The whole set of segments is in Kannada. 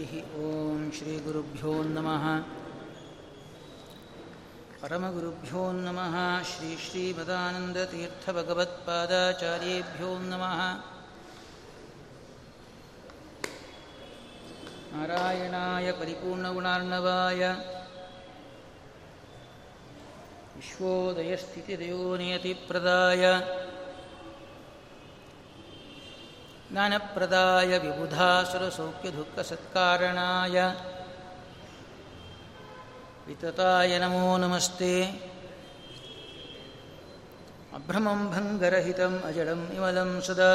हरिः ॐ श्रीगुरुभ्यो नमः परमगुरुभ्यो नमः श्रीश्रीमदानन्दतीर्थभगवत्पादाचार्येभ्यो नमः नारायणाय परिपूर्णगुणार्णवाय विश्वोदयस्थितिदयो नियतिप्रदाय ज्ञानप्रदाय विबुधासुरसौख्यदुःखसत्कारणाय वितताय नमो नमस्ते अभ्रमं भङ्गरहितम् अजडम् इमलं सदा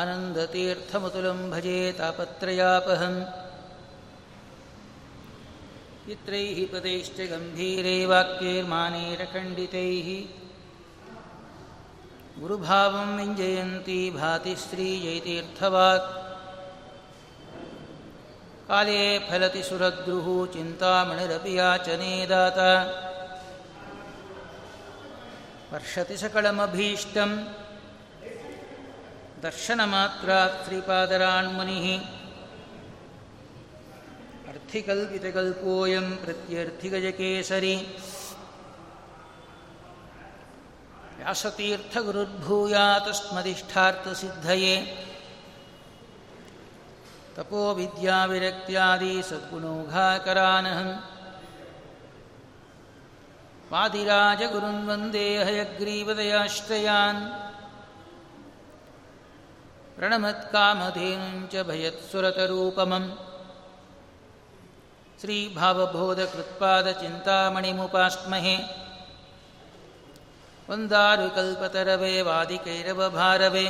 आनन्दतीर्थमतुलं भजे तापत्रयापहम् पित्रैः पदैश्च गम्भीरे वाक्यैर्मानेरखण्डितैः गुरुभावं विञ्जयन्ती भाति श्रीजयतीर्थवाक्। काले फलति सुरद्रुः, चिन्तामणिरपि याचने दाता। वर्षति सकलमभीष्टं। दर्शनमात्रात् श्रीपादराण्मुनिः। अर्थिकल्पितकल्पोऽयं प्रत्यर्थिगजकेसरी। व्यासतीर्थगुरुर्भूयातस्मदिष्ठार्थसिद्धये तपोविद्याविरक्त्यादि सद्गुणौघाकरानहम् वादिराजगुरुन् वन्दे हयग्रीवदयाश्रयान् प्रणमत्कामधेनुञ्च भयत्सुरतरूपमम् श्रीभावबोधकृत्पादचिन्तामणिमुपास्महे ಒಂದಾರು ಕಲ್ಪತರವೇ, ವಾದಿಕೈರವ ಭಾರವೇ.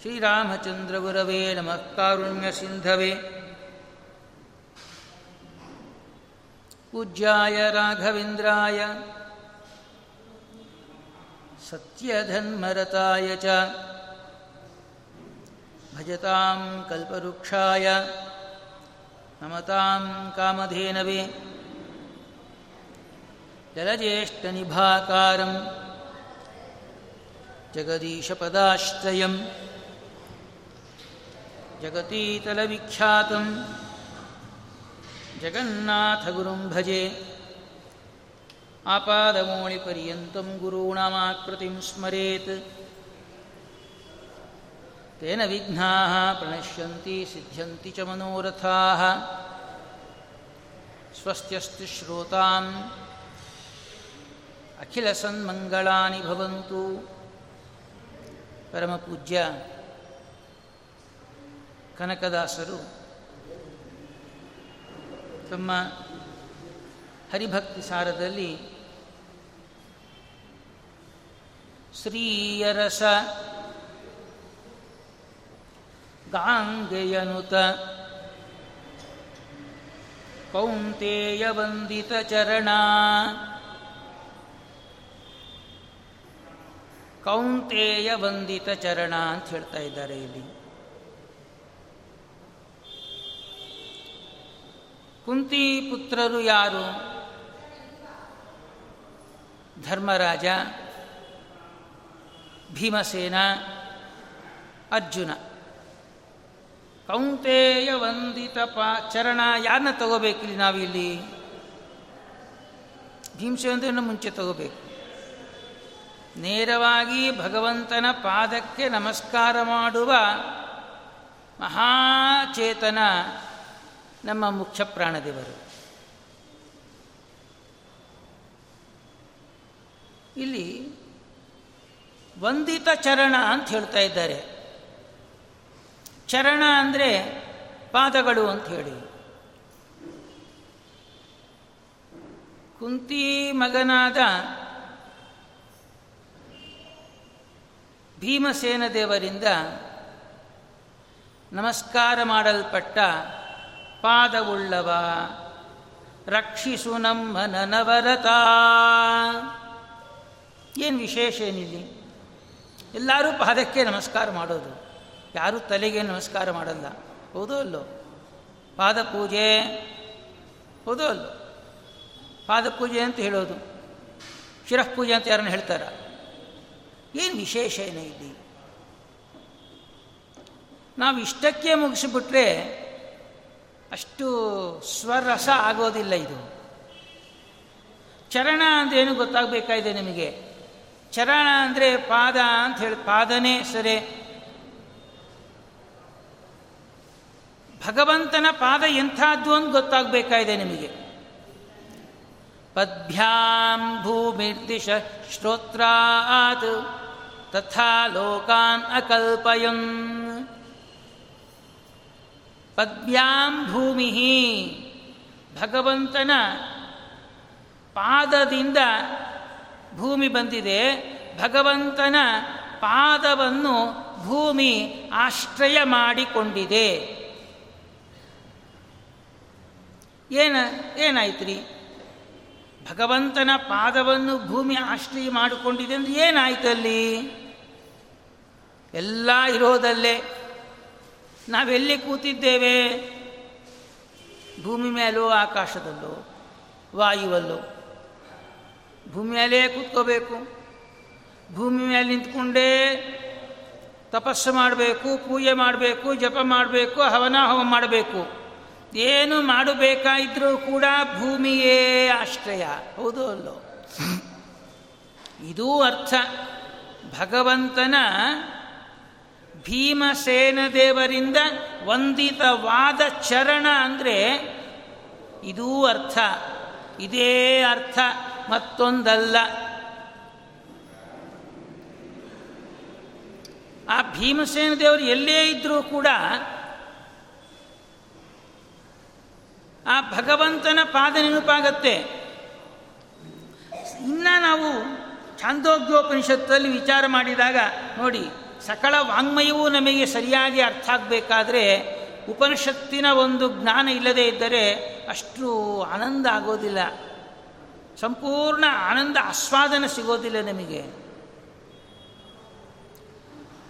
ಶ್ರೀರಾಮಚಂದ್ರ ಗುರವೇ ನಮಃ, ಕಾರುಣ್ಯ ಸಿಂಧವೇ. ಪೂಜ್ಯಾಯ ರಾಘವೇಂದ್ರಾಯ, ಸತ್ಯಧನ್ಮರತಾಯ ಚ. ಭಜತಾಂ ಕಲ್ಪವೃಕ್ಷಾಯ, ನಮತಾಂ ಕಾಮಧೇನವೇ. जलज्येष्ठनिभाकारं जगदीशपदाश्रयं जगतीतलविख्यातं जगन्नाथगुरुं भजे आपादमौलिपर्यन्तं गुरूणामाकृतिं स्मरेत् तेन विघ्नाः प्रणश्यन्ति सिद्ध्यन्ति च मनोरथाः स्वस्त्यस्ति श्रोताम् ಅಖಿಲಸನ್ಮಂಗಳಾನಿ ಭವಂತು. ಪರಮಪೂಜ್ಯ ಕನಕದಾಸರು ತಮ್ಮ ಹರಿಭಕ್ತಿ ಸಾರದಲ್ಲಿ ಶ್ರೀಯರಸ ಗಾಂಗೆಯನುತ ಕೌಂತೆಯ ವಂದಿತ ಚರಣ. ಕೌಂತೆಯ ವಂದಿತ ಚರಣ ಅಂತ ಹೇಳ್ತಾ ಇದ್ದಾರೆ ಇಲ್ಲಿ. ಕುಂತಿ ಪುತ್ರರು ಯಾರು? ಧರ್ಮರಾಜ, ಭೀಮಸೇನ, ಅರ್ಜುನ. ಕೌಂತೇಯ ವಂದಿತ ಪಾ ಚರಣ ಯಾರನ್ನ ತಗೋಬೇಕಿಲ್ಲಿ ನಾವಿಲ್ಲಿ? ಭೀಮಸೇನ ಮುಂಚೆ ತಗೋಬೇಕು. ನೇರವಾಗಿ ಭಗವಂತನ ಪಾದಕ್ಕೆ ನಮಸ್ಕಾರ ಮಾಡುವ ಮಹಾಚೇತನ ನಮ್ಮ ಮುಖ್ಯ ಪ್ರಾಣದೇವರು. ಇಲ್ಲಿ ವಂದಿತ ಚರಣ ಅಂತ ಹೇಳ್ತಾ ಇದ್ದಾರೆ. ಚರಣ ಅಂದರೆ ಪಾದಗಳು ಅಂತ ಹೇಳಿ. ಕುಂತಿ ಮಗನಾದ ಭೀಮಸೇನ ದೇವರಿಂದ ನಮಸ್ಕಾರ ಮಾಡಲ್ಪಟ್ಟ ಪಾದವುಳ್ಳವ. ರಕ್ಷಿಸು ನಮ್ಮ ನನವರತ ಏನು ವಿಶೇಷ ಏನಿಲ್ಲಿ? ಎಲ್ಲರೂ ಪಾದಕ್ಕೆ ನಮಸ್ಕಾರ ಮಾಡೋದು. ಯಾರೂ ತಲೆಗೆ ನಮಸ್ಕಾರ ಮಾಡಲ್ಲ. ಹೌದೋ ಅಲ್ಲೋ? ಪಾದ ಪೂಜೆ. ಹೌದೋ ಅಲ್ಲೋ? ಪಾದ ಪೂಜೆ ಅಂತ ಹೇಳೋದು. ಶಿರಃ ಪೂಜೆ ಅಂತ ಯಾರನ್ನು ಹೇಳ್ತಾರ? ಏನು ವಿಶೇಷ ಏನೇ ಇಲ್ಲಿ? ನಾವು ಇಷ್ಟಕ್ಕೆ ಮುಗಿಸಿಬಿಟ್ರೆ ಅಷ್ಟು ಸ್ವರಸ ಆಗೋದಿಲ್ಲ ಇದು. ಚರಣ ಅಂದ್ರೇನು ಗೊತ್ತಾಗಬೇಕಾಗಿದೆ ನಿಮಗೆ? ಚರಣ ಅಂದರೆ ಪಾದ ಅಂತ ಹೇಳಿ, ಪಾದನೇ ಸರಿ. ಭಗವಂತನ ಪಾದ ಎಂಥದ್ದು ಅಂತ ಗೊತ್ತಾಗಬೇಕಾಗಿದೆ ನಿಮಗೆ? ಪದ್ಭ್ಯಾಂ ಭೂಮಿರ್ದಿಶ ಶ್ರೋತ್ರಾತ್ ತಥಾ ಲೋಕಾನ್ ಅಕಲ್ಪಯನ್ ಪದ್ಭ್ಯಾಂ ಭೂಮಿ ಭಗವಂತನ ಪಾದದಿಂದ ಭೂಮಿ ಬಂದಿದೆ. ಭಗವಂತನ ಪಾದವನ್ನು ಭೂಮಿ ಆಶ್ರಯ ಮಾಡಿಕೊಂಡಿದೆ. ಏನ ಏನಾಯ್ತು ರೀ ಭಗವಂತನ ಪಾದವನ್ನು ಭೂಮಿ ಆಶ್ರಯ ಮಾಡಿಕೊಂಡಿದೆ ಅಂದ್ರೆ ಏನಾಯ್ತಲ್ಲಿ ಎಲ್ಲ ಇರೋದಲ್ಲೇ. ನಾವೆಲ್ಲಿ ಕೂತಿದ್ದೇವೆ? ಭೂಮಿ ಮೇಲೋ, ಆಕಾಶದಲ್ಲೋ, ವಾಯುವಲ್ಲೋ. ಭೂಮಿ ಮೇಲೇ ಕೂತ್ಕೋಬೇಕು. ಭೂಮಿ ಮೇಲೆ ನಿಂತ್ಕೊಂಡೇ ತಪಸ್ಸು ಮಾಡಬೇಕು, ಪೂಜೆ ಮಾಡಬೇಕು, ಜಪ ಮಾಡಬೇಕು, ಹವನ ಹವ ಮಾಡಬೇಕು. ಏನು ಮಾಡಬೇಕಾದ್ರೂ ಕೂಡ ಭೂಮಿಯೇ ಆಶ್ರಯ. ಹೌದು ಅಲ್ಲೋ? ಇದೂ ಅರ್ಥ. ಭಗವಂತನ ಭೀಮಸೇನ ದೇವರಿಂದ ವಂದಿತವಾದ ಚರಣ ಅಂದರೆ ಇದೂ ಅರ್ಥ. ಇದೇ ಅರ್ಥ. ಮತ್ತೊಂದಲ್ಲ. ಆ ಭೀಮಸೇನ ದೇವರು ಎಲ್ಲೇ ಇದ್ದರೂ ಕೂಡ ಆ ಭಗವಂತನ ಪಾದ ನೆನಪಾಗತ್ತೆ. ಇನ್ನು ನಾವು ಛಾಂದೋಗ್ಯೋಪನಿಷತ್ತಲ್ಲಿ ವಿಚಾರ ಮಾಡಿದಾಗ, ನೋಡಿ, ಸಕಲ ವಾಂಗ್ಮಯವೂ ನಮಗೆ ಸರಿಯಾಗಿ ಅರ್ಥ ಆಗಬೇಕಾದ್ರೆ ಉಪನಿಷತ್ತಿನ ಒಂದು ಜ್ಞಾನ ಇಲ್ಲದೇ ಇದ್ದರೆ ಅಷ್ಟು ಆನಂದ ಆಗೋದಿಲ್ಲ. ಸಂಪೂರ್ಣ ಆನಂದ ಆಸ್ವಾದನ ಸಿಗೋದಿಲ್ಲ ನಮಗೆ.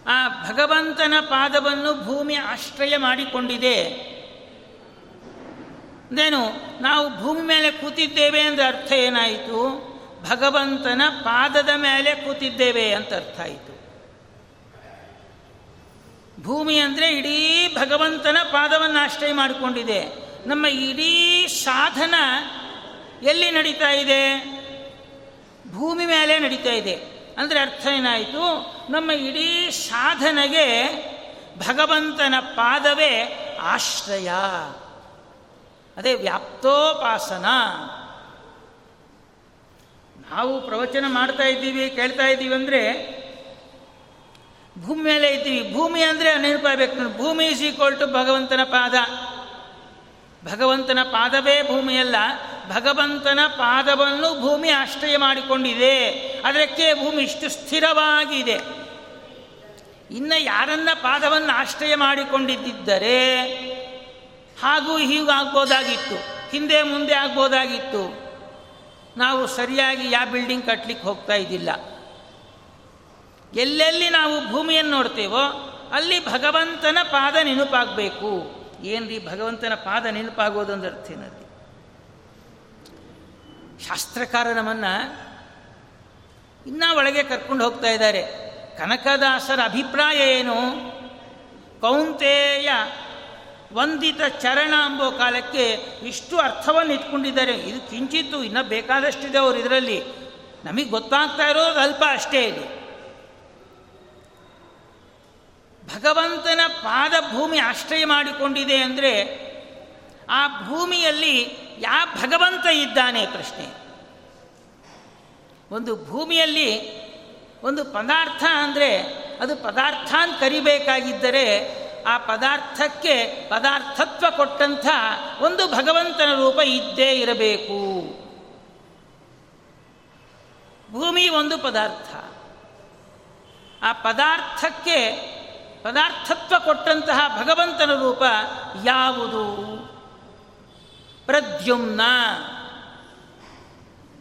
ಆ ಭಗವಂತನ ಪಾದವನ್ನು ಭೂಮಿ ಆಶ್ರಯ ಮಾಡಿಕೊಂಡಿದೆ. ಅಂದೇನು, ನಾವು ಭೂಮಿ ಮೇಲೆ ಕೂತಿದ್ದೇವೆ ಅಂದರೆ ಅರ್ಥ ಏನಾಯಿತು? ಭಗವಂತನ ಪಾದದ ಮೇಲೆ ಕೂತಿದ್ದೇವೆ ಅಂತ ಅರ್ಥ ಆಯಿತು. ಭೂಮಿ ಅಂದರೆ ಇಡೀ ಭಗವಂತನ ಪಾದವನ್ನು ಆಶ್ರಯ ಮಾಡಿಕೊಂಡಿದೆ. ನಮ್ಮ ಇಡೀ ಸಾಧನ ಎಲ್ಲಿ ನಡೀತಾ ಇದೆ? ಭೂಮಿ ಮೇಲೆ ನಡೀತಾ ಇದೆ. ಅಂದರೆ ಅರ್ಥ ಏನಾಯಿತು? ನಮ್ಮ ಇಡೀ ಸಾಧನೆಗೆ ಭಗವಂತನ ಪಾದವೇ ಆಶ್ರಯ. ಅದೇ ವ್ಯಾಪ್ತೋಪಾಸನ. ನಾವು ಪ್ರವಚನ ಮಾಡ್ತಾ ಇದ್ದೀವಿ, ಕೇಳ್ತಾ ಇದ್ದೀವಿ ಅಂದರೆ ಭೂಮಿ ಮೇಲೆ ಇದ್ದೀವಿ. ಭೂಮಿ ಅಂದರೆ ನೆನಪಾಗಬೇಕು ಭೂಮಿ ಈಸ್ ಈಕ್ವಲ್ ಟು ಭಗವಂತನ ಪಾದ. ಭಗವಂತನ ಪಾದವೇ ಭೂಮಿಯಲ್ಲ. ಭಗವಂತನ ಪಾದವನ್ನು ಭೂಮಿ ಆಶ್ರಯ ಮಾಡಿಕೊಂಡಿದೆ. ಅದಕ್ಕೆ ಭೂಮಿ ಇಷ್ಟು ಸ್ಥಿರವಾಗಿದೆ. ಇನ್ನು ಯಾರನ್ನ ಪಾದವನ್ನು ಆಶ್ರಯ ಮಾಡಿಕೊಂಡಿದ್ದರೆ ಹಾಗೂ ಹೀಗೂ ಆಗ್ಬೋದಾಗಿತ್ತು. ಹಿಂದೆ ಮುಂದೆ ಆಗ್ಬೋದಾಗಿತ್ತು. ನಾವು ಸರಿಯಾಗಿ ಯಾವ ಬಿಲ್ಡಿಂಗ್ ಕಟ್ಟಲಿಕ್ಕೆ ಹೋಗ್ತಾ ಇದ್ದಿಲ್ಲ. ಎಲ್ಲೆಲ್ಲಿ ನಾವು ಭೂಮಿಯನ್ನು ನೋಡ್ತೇವೋ ಅಲ್ಲಿ ಭಗವಂತನ ಪಾದ ನೆನಪಾಗಬೇಕು. ಏನ್ರಿ ಭಗವಂತನ ಪಾದ ನೆನಪಾಗೋದೊಂದು ಅರ್ಥ ಏನದು ಶಾಸ್ತ್ರಕಾರ ನಮ್ಮನ್ನು ಇನ್ನೂ ಒಳಗೆ ಕರ್ಕೊಂಡು ಹೋಗ್ತಾ ಇದ್ದಾರೆ. ಕನಕದಾಸರ ಅಭಿಪ್ರಾಯ ಏನು? ಕೌಂತೆಯ ವಂದಿತ ಚರಣ ಅಂಬೋ ಕಾಲಕ್ಕೆ ಇಷ್ಟು ಅರ್ಥವನ್ನು ಇಟ್ಕೊಂಡಿದ್ದಾರೆ. ಇದು ಕಿಂಚಿತ್ತು ಇನ್ನೂ ಬೇಕಾದಷ್ಟಿದೆ ಅವರು ಇದರಲ್ಲಿ. ನಮಗೆ ಗೊತ್ತಾಗ್ತಾ ಇರೋದು ಅಲ್ಪ ಅಷ್ಟೇ ಇದು ಭಗವಂತನ ಪಾದ ಭೂಮಿ ಆಶ್ರಯ ಮಾಡಿಕೊಂಡಿದೆ ಅಂದರೆ ಆ ಭೂಮಿಯಲ್ಲಿ ಯಾವ ಭಗವಂತ ಇದ್ದಾನೆ ಪ್ರಶ್ನೆ. ಒಂದು ಭೂಮಿಯಲ್ಲಿ ಒಂದು ಪದಾರ್ಥ ಅಂದರೆ ಅದು ಪದಾರ್ಥ ಅಂತ ಕರಿಬೇಕಾಗಿದ್ದರೆ ಆ ಪದಾರ್ಥಕ್ಕೆ ಪದಾರ್ಥತ್ವ ಕೊಟ್ಟಂಥ ಒಂದು ಭಗವಂತನ ರೂಪ ಇದ್ದೇ ಇರಬೇಕು. ಭೂಮಿ ಒಂದು ಪದಾರ್ಥ. ಆ ಪದಾರ್ಥಕ್ಕೆ ಪದಾರ್ಥತ್ವ ಕೊಟ್ಟಂತಹ ಭಗವಂತನ ರೂಪ ಯಾವುದು? ಪ್ರದ್ಯುಮ್ನ.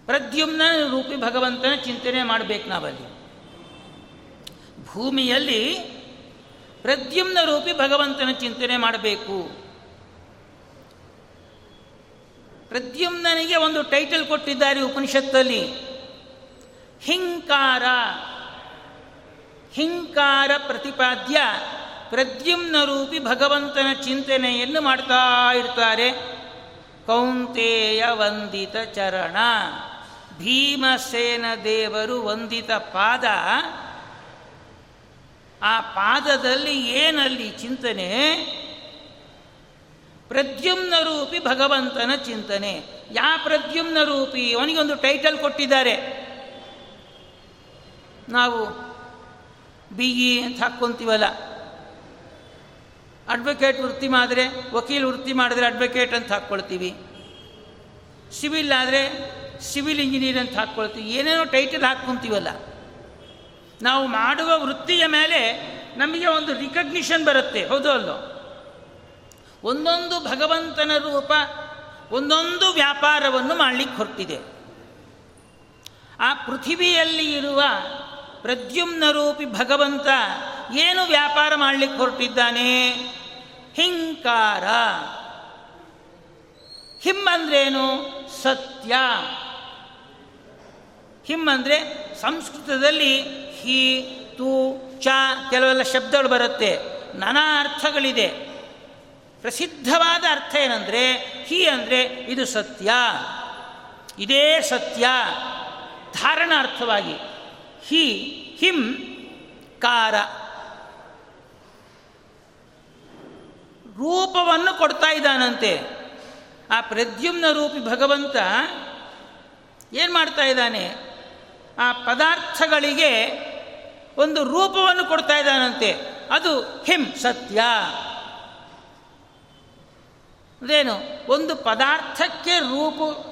ಪ್ರದ್ಯುಮ್ನ ರೂಪಿ ಭಗವಂತನ ಚಿಂತನೆ ಮಾಡಬೇಕು ನಾವಲ್ಲಿ. ಭೂಮಿಯಲ್ಲಿ ಪ್ರದ್ಯುಮ್ನ ರೂಪಿ ಭಗವಂತನ ಚಿಂತನೆ ಮಾಡಬೇಕು. ಪ್ರದ್ಯುಮ್ನನಿಗೆ ಒಂದು ಟೈಟಲ್ ಕೊಟ್ಟಿದ್ದಾರೆ ಉಪನಿಷತ್ತಲ್ಲಿ. ಹಿಂಕಾರ. ಹಿಂಕಾರ ಪ್ರತಿಪಾದ್ಯ ಪ್ರದ್ಯುಮ್ನ ರೂಪಿ ಭಗವಂತನ ಚಿಂತನೆಯನ್ನು ಮಾಡ್ತಾ ಇರ್ತಾರೆ. ಕೌಂತೇಯ ವಂದಿತ ಚರಣ ಭೀಮಸೇನ ದೇವರು ವಂದಿತ ಪಾದ ಆ ಪಾದದಲ್ಲಿ ಏನಲ್ಲಿ ಚಿಂತನೆ? ಪ್ರದ್ಯುಮ್ನ ರೂಪಿ ಭಗವಂತನ ಚಿಂತನೆ. ಯಾ ಪ್ರದ್ಯುಮ್ನ ರೂಪಿ ಅವನಿಗೊಂದು ಟೈಟಲ್ ಕೊಟ್ಟಿದ್ದಾರೆ. ನಾವು ಬಿ ಇ ಅಂತ ಹಾಕ್ಕೊಂತೀವಲ್ಲ. ಅಡ್ವೊಕೇಟ್ ವೃತ್ತಿ ಮಾಡಿದ್ರೆ ವಕೀಲ್ ವೃತ್ತಿ ಮಾಡಿದ್ರೆ ಅಡ್ವೊಕೇಟ್ ಅಂತ ಹಾಕ್ಕೊಳ್ತೀವಿ. ಸಿವಿಲ್ ಆದರೆ ಸಿವಿಲ್ ಇಂಜಿನಿಯರ್ ಅಂತ ಹಾಕ್ಕೊಳ್ತೀವಿ. ಏನೇನೋ ಟೈಟಲ್ ಹಾಕ್ಕೊಂತೀವಲ್ಲ. ನಾವು ಮಾಡುವ ವೃತ್ತಿಯ ಮೇಲೆ ನಮಗೆ ಒಂದು ರಿಕಗ್ನಿಷನ್ ಬರುತ್ತೆ. ಹೌದು ಅಲ್ಲೋ? ಒಂದೊಂದು ಭಗವಂತನ ರೂಪ, ಒಂದೊಂದು ವ್ಯಾಪಾರವನ್ನು ಮಾಡಲಿಕ್ಕೆ ಹೊರಟಿದೆ. ಆ ಪೃಥಿವಿಯಲ್ಲಿ ಇರುವ ಪ್ರದ್ಯುಮ್ನ ರೂಪಿ ಭಗವಂತ ಏನು ವ್ಯಾಪಾರ ಮಾಡಲಿಕ್ಕೆ ಹೊರಟಿದ್ದಾನೆ? ಹಿಂಕಾರ. ಹಿಮ್ ಅಂದ್ರೇನು? ಸತ್ಯ. ಹಿಮ್ ಅಂದರೆ ಸಂಸ್ಕೃತದಲ್ಲಿ ಹಿ, ತು, ಚ ಕೆಲವೆಲ್ಲ ಶಬ್ದಗಳು ಬರುತ್ತೆ. ನಾನಾ ಅರ್ಥಗಳಿದೆ. ಪ್ರಸಿದ್ಧವಾದ ಅರ್ಥ ಏನಂದರೆ, ಹಿ ಅಂದರೆ ಇದು ಸತ್ಯ. ಇದೇ ಸತ್ಯ. ಧಾರಣಾರ್ಥವಾಗಿ ಹಿ, ಹಿಂ, ಕಾರ. ರೂಪವನ್ನು ಕೊಡ್ತಾ ಇದ್ದಾನಂತೆ. ಆ ಪ್ರದ್ಯುಮ್ನ ರೂಪಿ ಭಗವಂತ ಏನು ಮಾಡ್ತಾ ಇದ್ದಾನೆ? ಆ ಪದಾರ್ಥಗಳಿಗೆ ಒಂದು ರೂಪವನ್ನು ಕೊಡ್ತಾ ಇದ್ದಾನಂತೆ. ಅದು ಹಿಂ ಸತ್ಯ. ಅದೇನು? ಒಂದು ಪದಾರ್ಥಕ್ಕೆ ರೂಪ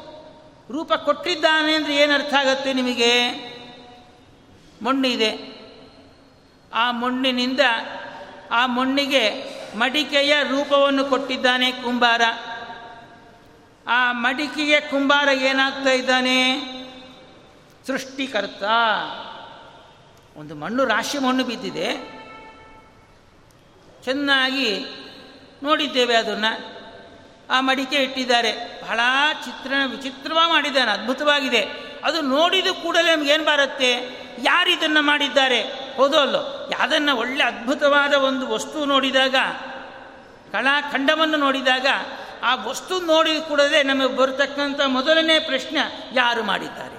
ರೂಪ ಕೊಟ್ಟಿದ್ದಾನೆ ಅಂದರೆ ಏನು ಅರ್ಥ ಆಗುತ್ತೆ ನಿಮಗೆ? ಮಣ್ಣಿದೆ. ಆ ಮಣ್ಣಿನಿಂದ ಆ ಮಣ್ಣಿಗೆ ಮಡಿಕೆಯ ರೂಪವನ್ನು ಕೊಟ್ಟಿದ್ದಾನೆ ಕುಂಬಾರ. ಆ ಮಡಿಕೆಯ ಕುಂಬಾರ ಏನಾಗ್ತಾ ಇದ್ದಾನೆ? ಸೃಷ್ಟಿಕರ್ತ. ಒಂದು ಮಣ್ಣು ರಾಶಿ ಮಣ್ಣು ಬಿದ್ದಿದೆ. ಚೆನ್ನಾಗಿ ನೋಡಿದ್ದೇವೆ ಅದನ್ನು. ಆ ಮಡಿಕೆ ಇಟ್ಟಿದ್ದಾರೆ. ಬಹಳ ಚಿತ್ರ, ವಿಚಿತ್ರವಾಗಿ ಮಾಡಿದ್ದಾನೆ ಅದ್ಭುತವಾಗಿದೆ. ಅದು ನೋಡಿದ ಕೂಡಲೇ ನಮಗೇನು ಬರುತ್ತೆ? ಯಾರು ಇದನ್ನು ಮಾಡಿದ್ದಾರೆ? ಹೌದೋ ಅಲ್ಲೋ, ಯಾವುದನ್ನು ಒಳ್ಳೆ ಅದ್ಭುತವಾದ ಒಂದು ವಸ್ತು ನೋಡಿದಾಗ, ಕಲಾಖಂಡವನ್ನು ನೋಡಿದಾಗ, ಆ ವಸ್ತು ನೋಡಿದ ಕೂಡಲೇ ನಮಗೆ ಬರತಕ್ಕಂಥ ಮೊದಲನೇ ಪ್ರಶ್ನೆ, ಯಾರು ಮಾಡಿದ್ದಾರೆ?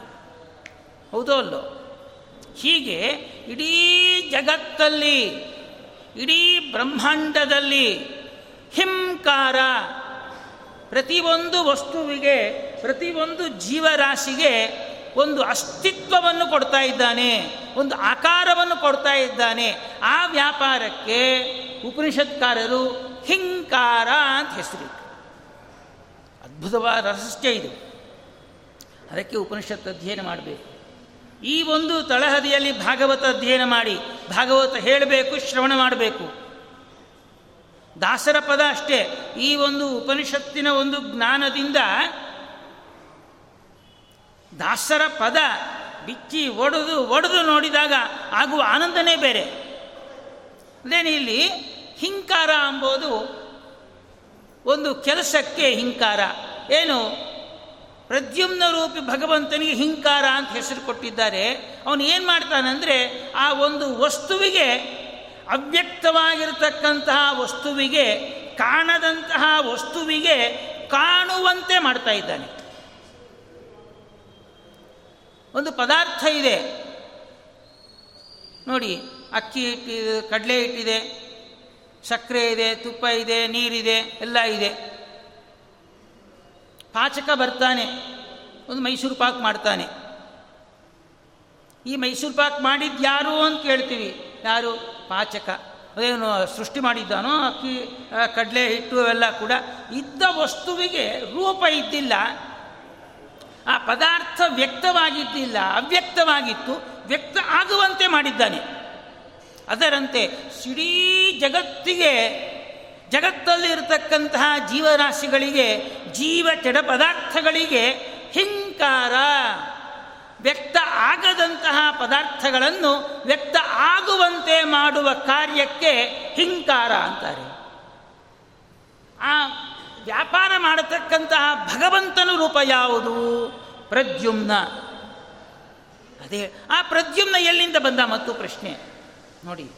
ಹೌದೋ ಅಲ್ಲೋ. ಹೀಗೆ ಇಡೀ ಜಗತ್ತಲ್ಲಿ, ಇಡೀ ಬ್ರಹ್ಮಾಂಡದಲ್ಲಿ ಹಿಂಕಾರ ಪ್ರತಿಯೊಂದು ವಸ್ತುವಿಗೆ ಪ್ರತಿಯೊಂದು ಜೀವರಾಶಿಗೆ ಒಂದು ಅಸ್ತಿತ್ವವನ್ನು ಕೊಡ್ತಾ ಇದ್ದಾನೆ, ಒಂದು ಆಕಾರವನ್ನು ಕೊಡ್ತಾ ಇದ್ದಾನೆ. ಆ ವ್ಯಾಪಾರಕ್ಕೆ ಉಪನಿಷತ್ಕಾರರು ಹಿಂಕಾರ ಅಂತ ಹೆಸರು ಅದ್ಭುತವಾದ ರಹಸ್ಯ ಇದು. ಅದಕ್ಕೆ ಉಪನಿಷತ್ ಅಧ್ಯಯನ ಮಾಡಬೇಕು. ಈ ಒಂದು ತಳಹದಿಯಲ್ಲಿ ಭಾಗವತ ಅಧ್ಯಯನ ಮಾಡಿ ಭಾಗವತ ಹೇಳಬೇಕು, ಶ್ರವಣ ಮಾಡಬೇಕು. ದಾಸರ ಪದ ಅಷ್ಟೇ. ಈ ಒಂದು ಉಪನಿಷತ್ತಿನ ಒಂದು ಜ್ಞಾನದಿಂದ ದಾಸರ ಪದ ಬಿಚ್ಚಿ ಒಡೆದು ಒಡೆದು ನೋಡಿದಾಗ ಆಗುವ ಆನಂದನೇ ಬೇರೆ. ಅದೇನು ಇಲ್ಲಿ ಹಿಂಕಾರ ಅಂಬೋದು. ಒಂದು ಕೆಲಸಕ್ಕೆ ಹಿಂಕಾರ. ಏನು? ಪ್ರದ್ಯುಮ್ನ ರೂಪಿ ಭಗವಂತನಿಗೆ ಹಿಂಕಾರ ಅಂತ ಹೆಸರು ಕೊಟ್ಟಿದ್ದಾರೆ. ಅವನು ಏನು ಮಾಡ್ತಾನಂದರೆ ಆ ಒಂದು ವಸ್ತುವಿಗೆ ಅವ್ಯಕ್ತವಾಗಿರತಕ್ಕಂತಹ ವಸ್ತುವಿಗೆ, ಕಾಣದಂತಹ ವಸ್ತುವಿಗೆ ಕಾಣುವಂತೆ ಮಾಡ್ತಾ ಇದ್ದಾನೆ. ಒಂದು ಪದಾರ್ಥ ಇದೆ. ನೋಡಿ, ಅಕ್ಕಿ ಇಟ್ಟಿದೆ, ಕಡಲೆ ಇಟ್ಟಿದೆ, ಸಕ್ಕರೆ ಇದೆ, ತುಪ್ಪ ಇದೆ, ನೀರಿದೆ, ಎಲ್ಲ ಇದೆ. ಪಾಚಕ ಬರ್ತಾನೆ. ಒಂದು ಮೈಸೂರು ಪಾಕ್ ಮಾಡ್ತಾನೆ. ಈ ಮೈಸೂರು ಪಾಕ್ ಮಾಡಿದ್ದು ಯಾರು ಅಂತ ಕೇಳ್ತೀವಿ. ಯಾರು? ಪಾಚಕ. ಅದೇನು ಸೃಷ್ಟಿ ಮಾಡಿದ್ದಾನೋ, ಅಕ್ಕಿ ಕಡಲೆ ಹಿಟ್ಟು ಅವೆಲ್ಲ ಕೂಡ ಇದ್ದ ವಸ್ತುವಿಗೆ ರೂಪ ಇದ್ದಿಲ್ಲ. ಆ ಪದಾರ್ಥ ವ್ಯಕ್ತವಾಗಿದ್ದಿಲ್ಲ, ಅವ್ಯಕ್ತವಾಗಿತ್ತು, ವ್ಯಕ್ತ ಆಗುವಂತೆ ಮಾಡಿದ್ದಾನೆ. ಅದರಂತೆ ಸಿಡೀ ಜಗತ್ತಿಗೆ ಜಗತ್ತಲ್ಲಿ ಇರತಕ್ಕಂತಹ ಜೀವರಾಶಿಗಳಿಗೆ, ಜೀವ ಚಡ ಪದಾರ್ಥಗಳಿಗೆ ಹಿಂಕಾರ. ವ್ಯಕ್ತ ಆಗದಂತಹ ಪದಾರ್ಥಗಳನ್ನು ವ್ಯಕ್ತ ಆಗುವಂತೆ ಮಾಡುವ ಕಾರ್ಯಕ್ಕೆ ಹಿಂಕಾರ ಅಂತಾರೆ. ಆ ವ್ಯಾಪಾರ ಮಾಡತಕ್ಕಂತಹ ಭಗವಂತನ ರೂಪ ಯಾವುದು? ಪ್ರದ್ಯುಮ್ನ. ಅದೇ, ಆ ಪ್ರದ್ಯುಮ್ನ ಎಲ್ಲಿಂದ ಬಂದ ಮತ್ತು ಪ್ರಶ್ನೆ? ನೋಡಿ.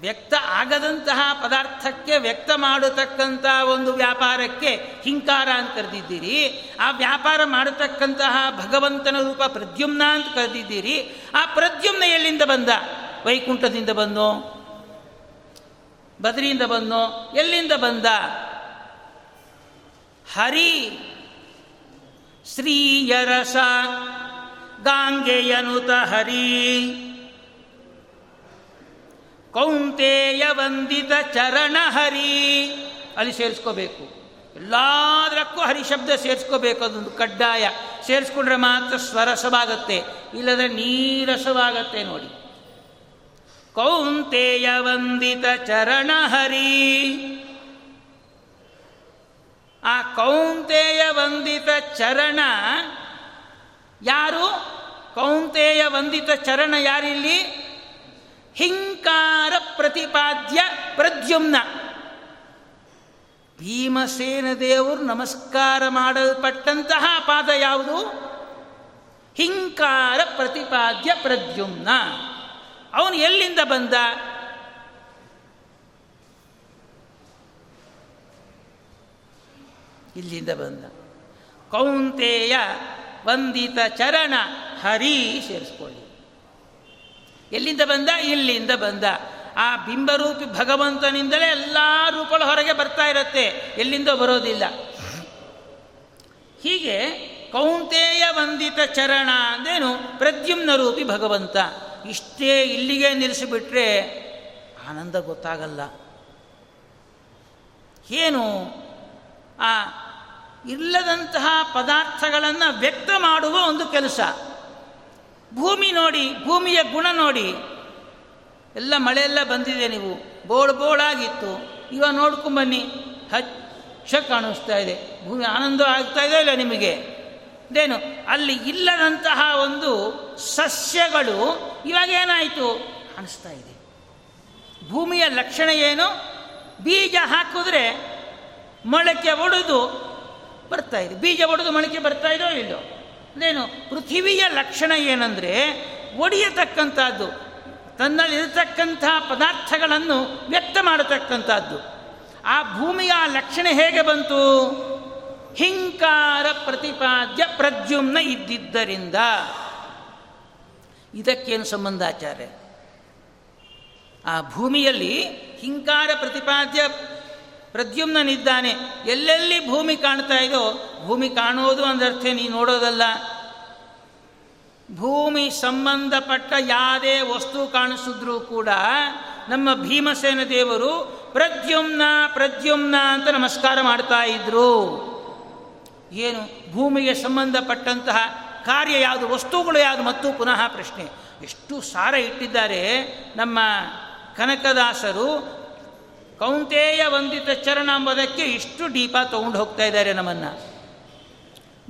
ವ್ಯಕ್ತ ಆಗದಂತಹ ಪದಾರ್ಥಕ್ಕೆ ವ್ಯಕ್ತ ಮಾಡತಕ್ಕಂಥ ಒಂದು ವ್ಯಾಪಾರಕ್ಕೆ ಹಿಂಕಾರ ಅಂತ ಕರೆದಿದ್ದೀರಿ. ಆ ವ್ಯಾಪಾರ ಮಾಡತಕ್ಕಂತಹ ಭಗವಂತನ ರೂಪ ಪ್ರದ್ಯುಮ್ನ ಅಂತ ಕರೆದಿದ್ದೀರಿ. ಆ ಪ್ರದ್ಯುಮ್ನ ಎಲ್ಲಿಂದ ಬಂದ? ವೈಕುಂಠದಿಂದ ಬಂದೋ? ಬದರಿಯಿಂದ ಬಂದೋ? ಎಲ್ಲಿಂದ ಬಂದ? ಹರಿ ಶ್ರೀಯರಸ ಗಾಂಗೆಯನುತ ಹರಿ ಕೌಂತೆಯ ವಂದಿತ ಚರಣ ಹರಿ. ಅಲ್ಲಿ ಸೇರಿಸ್ಕೋಬೇಕು. ಎಲ್ಲದಕ್ಕೂ ಹರಿಶಬ್ದ ಸೇರಿಸ್ಕೋಬೇಕು, ಅದೊಂದು ಕಡ್ಡಾಯ. ಸೇರಿಸ್ಕೊಂಡ್ರೆ ಮಾತ್ರ ಸ್ವರಸವಾಗತ್ತೆ ಇಲ್ಲದ್ರೆ ನೀರಸವಾಗತ್ತೆ ನೋಡಿ. ಕೌಂತೆಯ ವಂದಿತ ಚರಣ ಹರಿ. ಆ ಕೌಂತೆಯ ವಂದಿತ ಚರಣ ಯಾರು? ಕೌಂತೆಯ ವಂದಿತ ಚರಣ ಯಾರಿಲ್ಲಿ? ಹಿಂಕಾರ ಪ್ರತಿಪಾದ್ಯ ಪ್ರದ್ಯುಮ್ನ. ಭೀಮಸೇನ ದೇವರು ನಮಸ್ಕಾರ ಮಾಡಲ್ಪಟ್ಟಂತಹ ಪಾದ ಯಾವುದು? ಹಿಂಕಾರ ಪ್ರತಿಪಾದ್ಯ ಪ್ರದ್ಯುಮ್ನ. ಅವನು ಎಲ್ಲಿಂದ ಬಂದ? ಇಲ್ಲಿಂದ ಬಂದ. ಕೌಂತೆಯ ವಂದಿತ ಚರಣ ಹರಿ ಸೇರಿಸ್ಕೊಳ್ಳಿ ಎಲ್ಲಿಂದ ಬಂದ? ಇಲ್ಲಿಂದ ಬಂದ. ಆ ಬಿಂಬರೂಪಿ ಭಗವಂತನಿಂದಲೇ ಎಲ್ಲ ರೂಪಗಳು ಹೊರಗೆ ಬರ್ತಾ ಇರುತ್ತೆ. ಎಲ್ಲಿಂದ ಬರೋದಿಲ್ಲ. ಹೀಗೆ ಕೌಂತೇಯ ವಂದಿತ ಚರಣ ಅಂದೇನು? ಪ್ರದ್ಯುಮ್ನ ರೂಪಿ ಭಗವಂತ. ಇಷ್ಟೇ ಇಲ್ಲಿಗೆ ನಿಲ್ಲಿಸಿಬಿಟ್ರೆ ಆನಂದ ಗೊತ್ತಾಗಲ್ಲ. ಏನು? ಆ ಇಲ್ಲದಂತಹ ಪದಾರ್ಥಗಳನ್ನು ವ್ಯಕ್ತ ಮಾಡುವ ಒಂದು ಕೆಲಸ. ಭೂಮಿ ನೋಡಿ, ಭೂಮಿಯ ಗುಣ ನೋಡಿ. ಎಲ್ಲ ಮಳೆಯೆಲ್ಲ ಬಂದಿದೆ ನೀವು. ಬೋಳ್ ಬೋಳಾಗಿತ್ತು. ಇವಾಗ ನೋಡ್ಕೊಂಬನ್ನಿ ಹಚ್ಚ ಕಾಣಿಸ್ತಾ ಇದೆ. ಭೂಮಿ ಆನಂದ ಆಗ್ತಾ ಇದೆ ಇಲ್ಲ ನಿಮಗೆ? ಇದೇನು? ಅಲ್ಲಿ ಇಲ್ಲದಂತಹ ಒಂದು ಸಸ್ಯಗಳು ಇವಾಗ ಏನಾಯಿತು? ಕಾಣಿಸ್ತಾ ಇದೆ. ಭೂಮಿಯ ಲಕ್ಷಣ ಏನು? ಬೀಜ ಹಾಕಿದ್ರೆ ಮೊಳಕೆ ಒಡೆದು ಬರ್ತಾ ಇದೆ. ಬೀಜ ಒಡೆದು ಮೊಳಕೆ ಬರ್ತಾ ಇದೋ ಇಲ್ಲೋ? ಅದೇನು, ಪೃಥಿವಿಯ ಲಕ್ಷಣ ಏನಂದರೆ, ಒಡೆಯತಕ್ಕಂಥದ್ದು, ತನ್ನಲ್ಲಿರತಕ್ಕಂಥ ಪದಾರ್ಥಗಳನ್ನು ವ್ಯಕ್ತ ಮಾಡತಕ್ಕಂಥದ್ದು. ಆ ಭೂಮಿಯ ಲಕ್ಷಣ ಹೇಗೆ ಬಂತು? ಹಿಂಕಾರ ಪ್ರತಿಪಾದ್ಯ ಪ್ರದ್ಯುಮ್ನ ಇದ್ದಿದ್ದರಿಂದ. ಇದಕ್ಕೇನು ಸಂಬಂಧ ಆಚಾರ್ಯ? ಆ ಭೂಮಿಯಲ್ಲಿ ಹಿಂಕಾರ ಪ್ರತಿಪಾದ್ಯ ಪ್ರದ್ಯುಮ್ನನಿದ್ದಾನೆ. ಎಲ್ಲೆಲ್ಲಿ ಭೂಮಿ ಕಾಣ್ತಾ ಇದೋ, ಭೂಮಿ ಕಾಣೋದು ಅಂದರ್ಥ ನೀ ನೋಡೋದಲ್ಲ. ಭೂಮಿ ಸಂಬಂಧಪಟ್ಟ ಯಾವುದೇ ವಸ್ತು ಕಾಣಿಸಿದ್ರೂ ಕೂಡ ನಮ್ಮ ಭೀಮಸೇನ ದೇವರು ಪ್ರದ್ಯುಮ್ನ ಪ್ರದ್ಯುಮ್ನ ಅಂತ ನಮಸ್ಕಾರ ಮಾಡ್ತಾ ಇದ್ರು. ಏನು? ಭೂಮಿಗೆ ಸಂಬಂಧಪಟ್ಟಂತಹ ಕಾರ್ಯ ಯಾವುದು, ವಸ್ತುಗಳು ಯಾವುದು? ಮತ್ತು ಪುನಃ ಪ್ರಶ್ನೆ. ಎಷ್ಟು ಸಾರ ಇಟ್ಟಿದ್ದಾರೆ ನಮ್ಮ ಕನಕದಾಸರು ಕೌಂತೆಯ ವಂದಿತ ಚರಣ ಎಂಬುದಕ್ಕೆ ಇಷ್ಟು ಡೀಪ ತಗೊಂಡು ಹೋಗ್ತಾ ಇದ್ದಾರೆ ನಮ್ಮನ್ನು.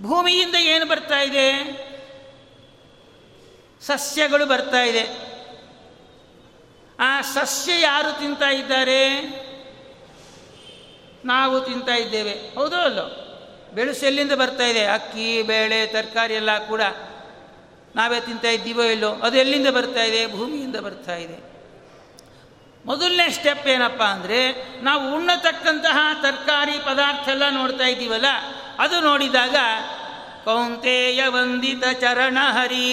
ಭೂಮಿಯಿಂದ ಏನು ಬರ್ತಾ ಇದೆ? ಸಸ್ಯಗಳು ಬರ್ತಾ ಇದೆ. ಆ ಸಸ್ಯ ಯಾರು ತಿಂತಾ ಇದ್ದಾರೆ? ನಾವು ತಿಂತಾ ಇದ್ದೇವೆ. ಹೌದೋ ಅಲ್ಲೋ? ಬೆಳೆಸು ಎಲ್ಲಿಂದ ಬರ್ತಾ ಇದೆ? ಅಕ್ಕಿ, ಬೇಳೆ, ತರಕಾರಿ ಎಲ್ಲ ಕೂಡ ನಾವೇ ತಿಂತಾ ಇದ್ದೀವೋ ಇಲ್ಲೋ? ಅದು ಎಲ್ಲಿಂದ ಬರ್ತಾ ಇದೆ? ಭೂಮಿಯಿಂದ ಬರ್ತಾ ಇದೆ. ಮೊದಲನೇ ಸ್ಟೆಪ್ ಏನಪ್ಪ ಅಂದರೆ ನಾವು ಉಣ್ಣತಕ್ಕಂತಹ ತರಕಾರಿ ಪದಾರ್ಥ ಎಲ್ಲ ನೋಡ್ತಾ ಇದ್ದೀವಲ್ಲ, ಅದು ನೋಡಿದಾಗ, ಕೌಂತೆಯ ವಂದಿತ ಚರಣ ಹರಿ.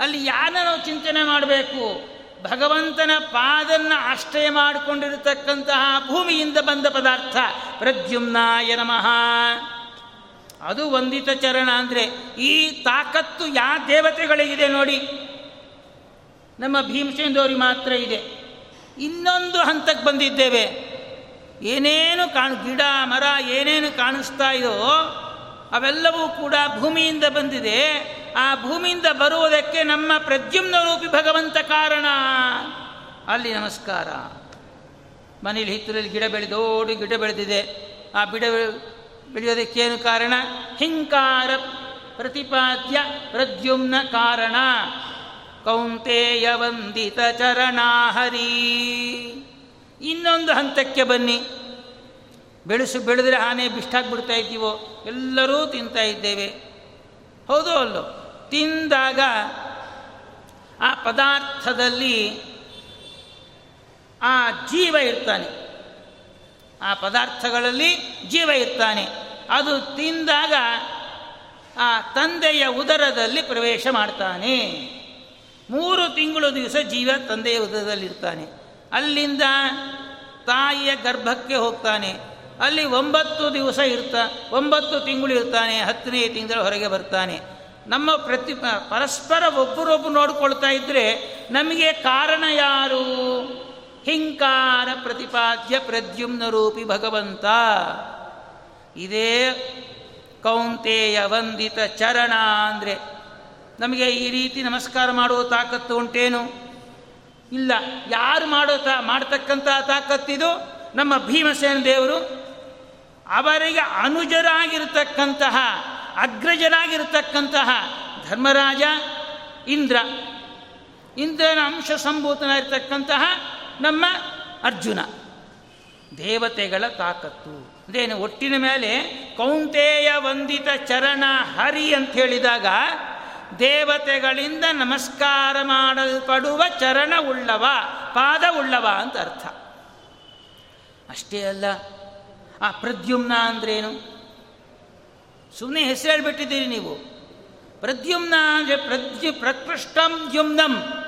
ಅಲ್ಲಿ ಯಾರ ನಾವು ಚಿಂತನೆ ಮಾಡಬೇಕು? ಭಗವಂತನ ಪಾದನ್ನ ಆಶ್ರಯ ಮಾಡಿಕೊಂಡಿರತಕ್ಕಂತಹ ಭೂಮಿಯಿಂದ ಬಂದ ಪದಾರ್ಥ, ಪ್ರದ್ಯುಮ್ನಾಯ ನಮಃ. ಅದು ವಂದಿತ ಚರಣ ಅಂದರೆ ಈ ತಾಕತ್ತು ಯಾ ದೇವತೆಗಳಿಗಿದೆ ನೋಡಿ. ನಮ್ಮ ಭೀಮಸೇಂದೋರಿ ಮಾತ್ರ ಇದೆ. ಇನ್ನೊಂದು ಹಂತಕ್ಕೆ ಬಂದಿದ್ದೇವೆ. ಏನೇನು ಕಾಣು, ಗಿಡ, ಮರ ಏನೇನು ಕಾಣಿಸ್ತಾ ಇದೋ ಅವೆಲ್ಲವೂ ಕೂಡ ಭೂಮಿಯಿಂದ ಬಂದಿದೆ. ಆ ಭೂಮಿಯಿಂದ ಬರುವುದಕ್ಕೆ ನಮ್ಮ ಪ್ರದ್ಯುಮ್ನ ರೂಪಿ ಭಗವಂತ ಕಾರಣ. ಅಲ್ಲಿ ನಮಸ್ಕಾರ. ಮನೇಲಿ ಹಿತ್ತಲಲ್ಲಿ ಗಿಡ ಬೆಳೆದೋಡು ಗಿಡ ಬೆಳೆದಿದೆ. ಆ ಬಿಡ ಬೆಳೆಯೋದಕ್ಕೇನು ಕಾರಣ? ಹಿಂಕಾರ, ಪ್ರತಿಪಾದ್ಯ, ಪ್ರದ್ಯುಮ್ನ ಕಾರಣ. ಕೌಂತೆಯ ವಂದಿತ ಚರಣಾಹರಿ. ಇನ್ನೊಂದು ಹಂತಕ್ಕೆ ಬನ್ನಿ. ಬೆಳೆಸು ಬೆಳೆದ್ರೆ ಆನೆ ಬಿಷ್ಟಾಗ್ಬಿಡ್ತಾ ಇದ್ದೀವೋ? ಎಲ್ಲರೂ ತಿಂತಾ ಇದ್ದೇವೆ. ಹೌದು ಅಲ್ಲೋ? ತಿಂದಾಗ ಆ ಪದಾರ್ಥದಲ್ಲಿ ಆ ಜೀವ ಇರ್ತಾನೆ. ಆ ಪದಾರ್ಥಗಳಲ್ಲಿ ಜೀವ ಇರ್ತಾನೆ. ಅದು ತಿಂದಾಗ ಆ ತಂದೆಯ ಉದರದಲ್ಲಿ ಪ್ರವೇಶ ಮಾಡ್ತಾನೆ. ಮೂರು ತಿಂಗಳು ದಿವಸ ಜೀವ ತಂದೆಯ ಹೃದಯದಲ್ಲಿರ್ತಾನೆ. ಅಲ್ಲಿಂದ ತಾಯಿಯ ಗರ್ಭಕ್ಕೆ ಹೋಗ್ತಾನೆ. ಅಲ್ಲಿ ಒಂಬತ್ತು ದಿವಸ ಇರ್ತಾ, ಒಂಬತ್ತು ತಿಂಗಳು ಇರ್ತಾನೆ, ಹತ್ತನೇ ತಿಂಗಳು ಹೊರಗೆ ಬರ್ತಾನೆ. ನಮ್ಮ ಪ್ರತಿ ಪರಸ್ಪರ ಒಬ್ಬರೊಬ್ಬರು ನೋಡಿಕೊಳ್ತಾ ಇದ್ದರೆ ನಮಗೆ ಕಾರಣ ಯಾರು? ಹಿಂಕಾರ ಪ್ರತಿಪಾದ್ಯ ಪ್ರದ್ಯುಮ್ನ ರೂಪಿ ಭಗವಂತ. ಇದೇ ಕೌಂತೆಯ ವಂದಿತ ಚರಣ ಅಂದರೆ ನಮಗೆ ಈ ರೀತಿ ನಮಸ್ಕಾರ ಮಾಡುವ ತಾಕತ್ತು ಉಂಟೇನು? ಇಲ್ಲ. ಯಾರು ಮಾಡೋ ತಾ ಮಾಡತಕ್ಕಂಥ ತಾಕತ್ತಿದು ನಮ್ಮ ಭೀಮಸೇನ ದೇವರು ಅವರಿಗೆ ಅನುಜರಾಗಿರ್ತಕ್ಕಂತಹ, ಅಗ್ರಜರಾಗಿರ್ತಕ್ಕಂತಹ ಧರ್ಮರಾಜ ಇಂದ್ರ. ಇಂದ್ರನ ಅಂಶ ಸಂಭೂತನಾಗಿರ್ತಕ್ಕಂತಹ ನಮ್ಮ ಅರ್ಜುನ. ದೇವತೆಗಳ ತಾಕತ್ತು. ಅದೇನು, ಒಟ್ಟಿನ ಮೇಲೆ ಕೌಂತೆಯ ವಂದಿತ ಚರಣ ಹರಿ ಅಂತ ಹೇಳಿದಾಗ ದೇವತೆಗಳಿಂದ ನಮಸ್ಕಾರ ಮಾಡಲ್ಪಡುವ ಚರಣ ಉಳ್ಳವ ಪಾದ ಉಳ್ಳವ ಅಂತ ಅರ್ಥ. ಅಷ್ಟೇ ಅಲ್ಲ, ಆ ಪ್ರದ್ಯುಮ್ನ ಅಂದ್ರೇನು? ಸುಮ್ಮನೆ ಹೆಸರು ಹೇಳ್ಬಿಟ್ಟಿದ್ದೀರಿ ನೀವು. ಪ್ರದ್ಯುಮ್ನ ಅಂದರೆ ಪ್ರದ್ಯು, ಪ್ರಕೃಷ್ಟಂ ದ್ಯುಮ್ನಂ.